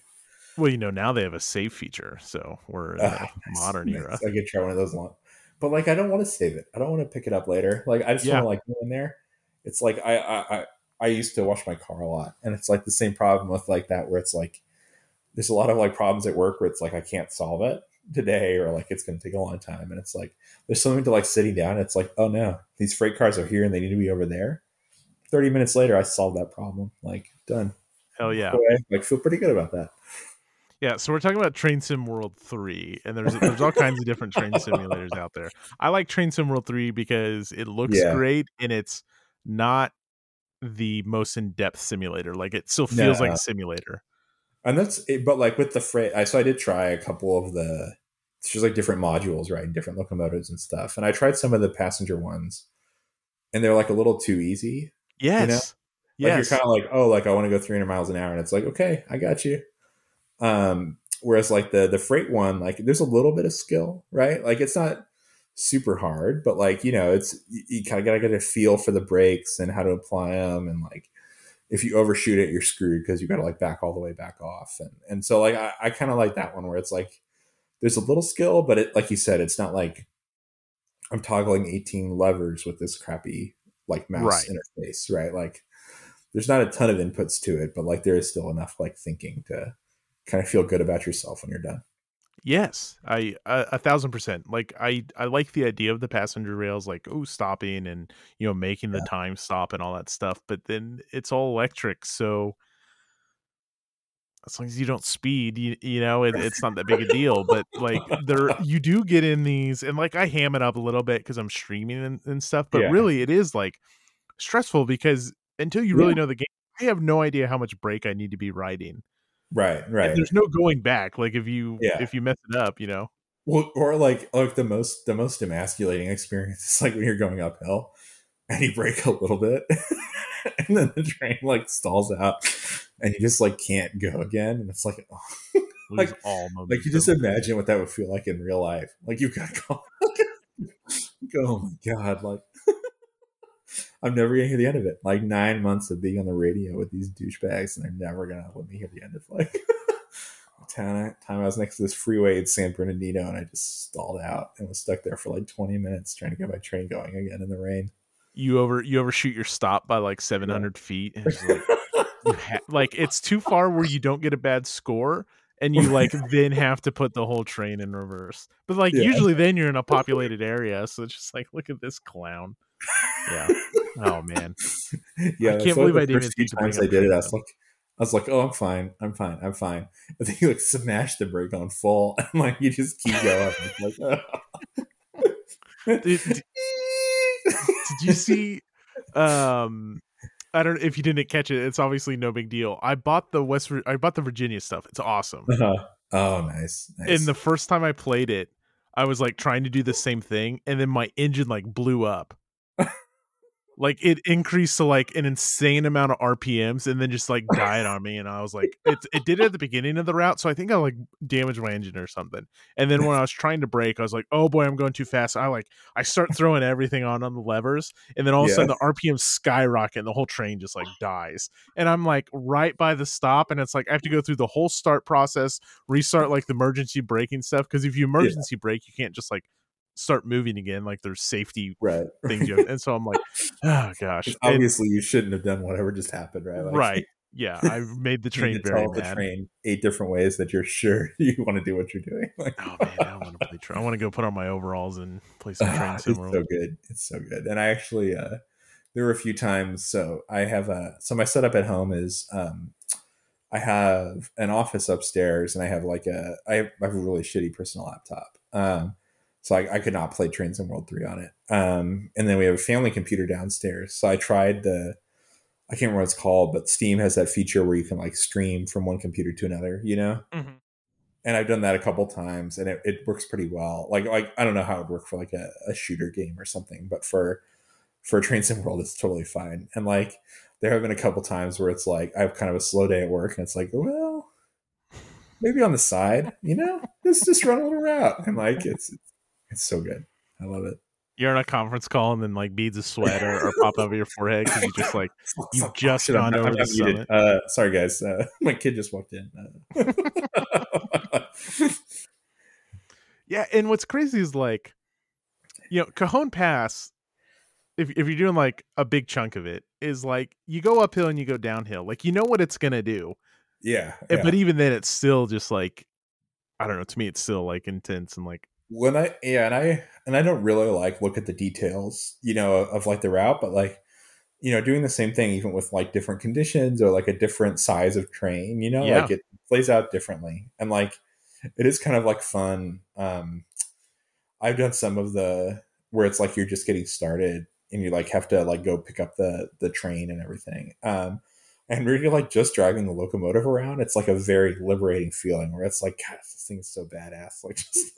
well you know now they have a save feature so we're in uh, a modern nice. era i could try one of those long but like i don't want to save it i don't want to pick it up later like i just yeah. want to like go in there it's like I, I i i used to wash my car a lot and it's like the same problem with like that where it's like there's a lot of like problems at work where it's like I can't solve it today or like it's going to take a long time and it's like there's something to like sitting down it's like oh no these freight cars are here and they need to be over there. 30 minutes later i solved that problem like done. Hell yeah. Like feel pretty good about that. Yeah so we're talking about train sim world 3 and there's there's all kinds of different train simulators out there. I like train sim world 3 because it looks yeah. great and it's not the most in-depth simulator like it still feels no. like a simulator and that's it, but like with the freight i so i did try a couple of the it's just like different modules right different locomotives and stuff and i tried some of the passenger ones and they're like a little too easy yes you know? like yes. you're kind of like oh like i want to go 300 miles an hour and it's like okay i got you um whereas like the the freight one like there's a little bit of skill right like it's not super hard but like you know it's you, you kind of gotta get a feel for the brakes and how to apply them and like if you overshoot it, you're screwed because you got to like back all the way back off. And and so like I, I kind of like that one where it's like there's a little skill, but it like you said, it's not like I'm toggling 18 levers with this crappy like mouse right. interface, right? Like there's not a ton of inputs to it, but like there is still enough like thinking to kind of feel good about yourself when you're done. Yes, I a, a, thousand percent. Like I I like the idea of the passenger rails, like oh stopping and you know making the time stop and all that stuff. But then it's all electric, so as long as you don't speed, you, you know it, it's not that big a deal. But like there, you do get in these, and like I ham it up a little bit because I'm streaming and, and, stuff. But yeah. really, it is like stressful because until you really yeah. know the game, I have no idea how much brake I need to be riding Right, right. And there's no going back. Like if you yeah. if you mess it up, you know. Well, or like like the most the most emasculating experience is like when you're going uphill and you brake a little bit and then the train like stalls out and you just like can't go again and it's like oh. like all like you just imagine what that would feel like in real life like you've got to go oh my god like I'm never gonna hear the end of it. Like nine months of being on the radio with these douchebags, and they're never gonna let me hear the end of like time I was next to this freeway in San Bernardino, and I just stalled out and was stuck there for like 20 minutes trying to get my train going again in the rain. You over you overshoot your stop by like 700 feet. And it's like, ha- like it's too far where you don't get a bad score, and you like then have to put the whole train in reverse. But like Yeah. usually then you're in a populated area, so it's just like look at this clown. Yeah. Oh man. yeah, I can't believe I didn't even few think to bring times I did it. I was like, I was like, oh, I'm fine, I'm fine, I'm fine. And then you like smash the brake on full, and like you just keep going. Like, Did, did, did you see um I don't if you didn't catch it, it's obviously no big deal. I bought the West I bought the Virginia stuff. It's awesome. Uh-huh. Oh, nice. nice. And the first time I played it, I was like trying to do the same thing and then my engine like blew up. Like it increased to like an insane amount of RPMs and then just like died on me and I was like it it did it at the beginning of the route so I think I like damaged my engine or something. And then when I was trying to brake I was like oh boy I'm going too fast. I like I start throwing everything on on the levers and then all of a sudden the RPM skyrocket and the whole train just like dies. And I'm like right by the stop and it's like I have to go through the whole start process, restart like the emergency braking stuff because if you emergency brake you can't just like start moving again like there's safety right. things you have, and so I'm like oh gosh. And- obviously, you shouldn't have done whatever just happened, right? Like, right. Yeah, I made the train very tell the train eight different ways that you're sure you want to do what you're doing. Like, Oh man, I want to play. Tra- I want to go put on my overalls and play some train Ah, it's so good. It's so good. And I actually, uh, there were a few times. So I have a, so my setup at home is, um, I have an office upstairs and I have like a, I have, I have a really shitty personal laptop. Um, so I, I could not play Train Sim World 3 on it. Um, and then we have a family computer downstairs. So I tried the, I can't remember what it's called, but Steam has that feature where you can like stream from one computer to another, you know? Mhm. and I've done that a couple times, and it, it works pretty well. Like like I don't know how it would work for like a, a shooter game or something, but for for Train Sim World, it's totally fine. And like there have been a couple times where it's like I have kind of a slow day at work, and it's like, well, maybe on the side, you know, let's just run a little route, and like it's it's so good. I love it. You're on a conference call and then like beads of sweat or, or pop over your forehead because you just like You've Oh, just shit, I'm gone over I'm the summit. Uh, sorry, guys. Uh, my kid just walked in. Uh, yeah. And what's crazy is like, you know, Cajon Pass. If if you're doing like a big chunk of it, is like you go uphill and you go downhill. Like you know what it's gonna do, yeah, yeah. but even then, it's still just like I don't know. To me, it's still like intense and like when I yeah, and I and I don't really like look at the details, you know, of, of like the route, but like you know, doing the same thing even with like different conditions or like a different size of train, you know, Yeah. like it plays out differently, and like it is kind of like fun. Um, I've done some of the where it's like you're just getting started and you like have to like go pick up the the train and everything. Um, and really like just driving the locomotive around, it's like a very liberating feeling where it's like, God, this thing is so badass. Like just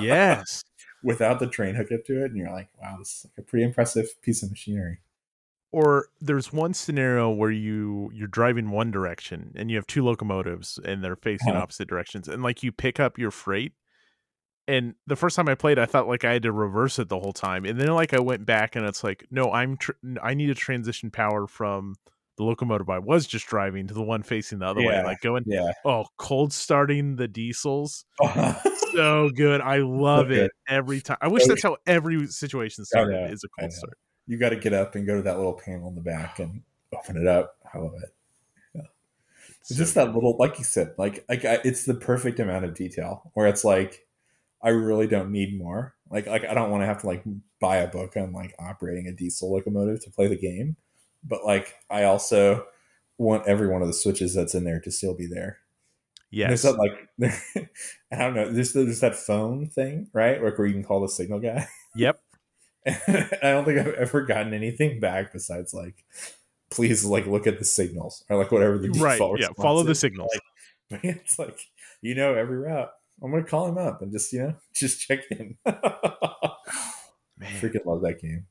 yes. without the train hooked up to it, and you're like, wow, this is like a pretty impressive piece of machinery. or there's one scenario where you you're driving one direction and you have two locomotives and they're facing Uh-huh. opposite directions and like you pick up your freight and the first time i played i thought like i had to reverse it the whole time and then like i went back and it's like no i'm tr- i need to transition power from the locomotive i was just driving to the one facing the other way like going Yeah. oh cold starting the diesels so good i love good. it every time i wish that's how every situation oh, started know, is a cold start you got to get up and go to that little panel in the back and open it up. I love it. It's So just good. that little, like you said, like like I, it's the perfect amount of detail where it's like, I really don't need more. Like like I don't want to have to like buy a book on like operating a diesel locomotive to play the game, but like I also want every one of the switches that's in there to still be there. yes There's that like, I don't know. There's there's that phone thing, right? Like where you can call the signal guy. yep I don't think I've ever gotten anything back besides like, please like look at the signals or like whatever the right yeah follow the signals Like, it's like you know every route. I'm gonna call him up and just you know just check in. man Freaking love that game.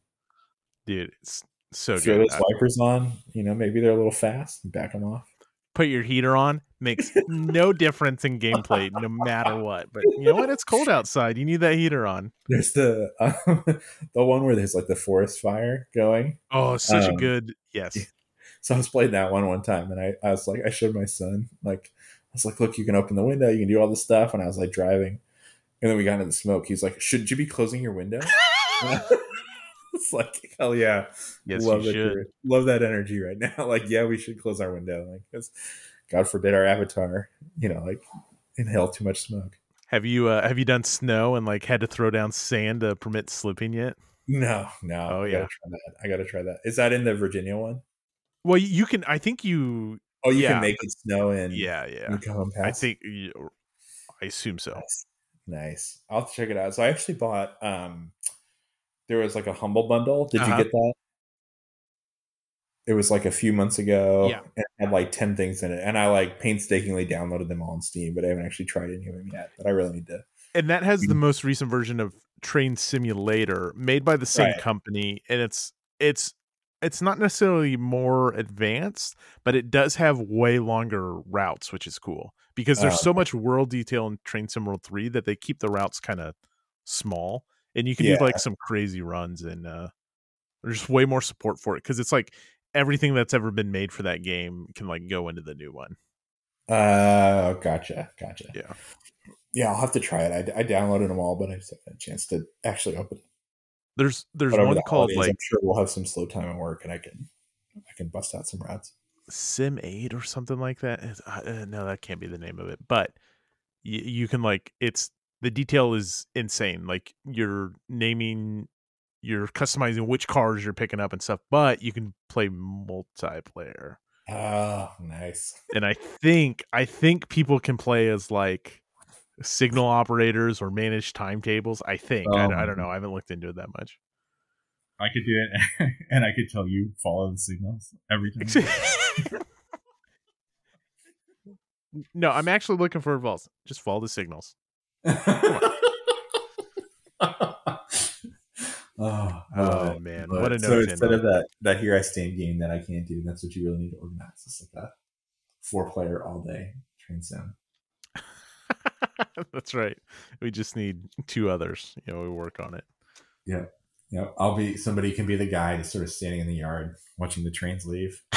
dude it's so Throw good those wipers on. You know maybe they're a little fast. Back them off. put your heater on makes no difference in gameplay no matter what but you know what it's cold outside you need that heater on There's the um, the one where there's like the forest fire going. oh such a Um, good yes So I was playing that one one time, and I, I was like, I showed my son like I was like, look, you can open the window, you can do all this stuff. And I was like driving. And then we got into the smoke. He's like, shouldn't you be closing your window? it's like, hell yeah. Yes, love that should. love that energy right now. Like, yeah, we should close our window. Like, 'cause God forbid our avatar, you know, like inhale too much smoke. Have you uh, have you done snow and like had to throw down sand to permit slipping yet? No, no. Oh, I yeah. try that. I gotta try that. Is that in the Virginia one? Well, you can. I think you. Oh, you Yeah. can make it snow and Yeah, yeah. I think. I assume so. Nice. Nice. I'll check it out. So I actually bought um there was like a humble bundle. Did Uh-huh. you get that? It was like a few months ago. Yeah. And it had like 10 things in it. And I like painstakingly downloaded them all on Steam, but I haven't actually tried any of them yet. But I really need to. and that has the most recent version of Train Simulator, made by the same Right. company, and it's it's it's not necessarily more advanced, but it does have way longer routes, which is cool because there's Oh, so much world detail in Train Sim World Three that they keep the routes kind of small, and you can Yeah. do like some crazy runs, and uh, there's just way more support for it because it's like everything that's ever been made for that game can like go into the new one. Uh gotcha. Gotcha. Yeah. Yeah, I'll have to try it. I, I downloaded them all, but I just haven't had a chance to actually open it. There's there's But one the called holidays, like I'm sure we'll have some slow time at work and I can I can bust out some routes. Sim 8 or something like that. Uh, uh, no, that can't be the name of it. But y- you can like it's the detail is insane. Like you're naming, you're customizing which cars you're picking up and stuff. But you can play multiplayer, Oh, nice. and I think I think people can play as like signal operators or manage timetables. I think I, Oh, I don't know. I haven't looked into it that much. I could do it, and I could tell you follow the signals every time. no, I'm actually looking for advice. Just follow the signals. Oh, oh, Oh, man, but- what a so instead of that that here I stand game that I can't do, that's what you really need to organize. It's like a four player all day train sim. That's right. We just need two others. You know, we work on it. Yeah, yeah. I'll be somebody can be the guy just sort of standing in the yard watching the trains leave.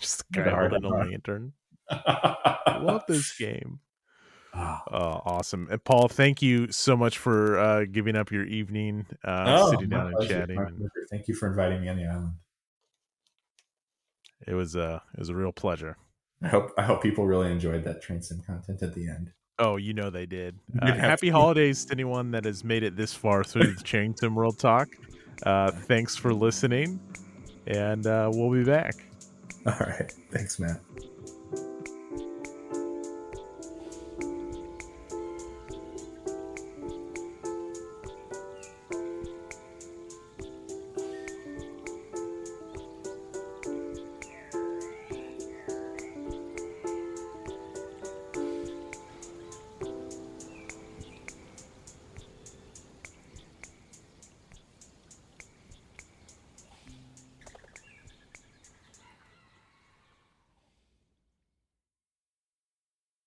just With guy holding a lantern. Love this game. Ah, Oh, awesome. And Paul, thank you so much for uh, giving up your evening, uh, oh, sitting down and pleasure, chatting. my And pleasure. Thank you for inviting me on the island. it was uh, it was a real pleasure. I hope I hope people really enjoyed that train sim content at the end. Oh, you know they did. Uh, happy to. holidays to anyone that has made it this far through the Charrington World Talk. Uh, thanks for listening, and uh, we'll be back. All right, thanks, Matt.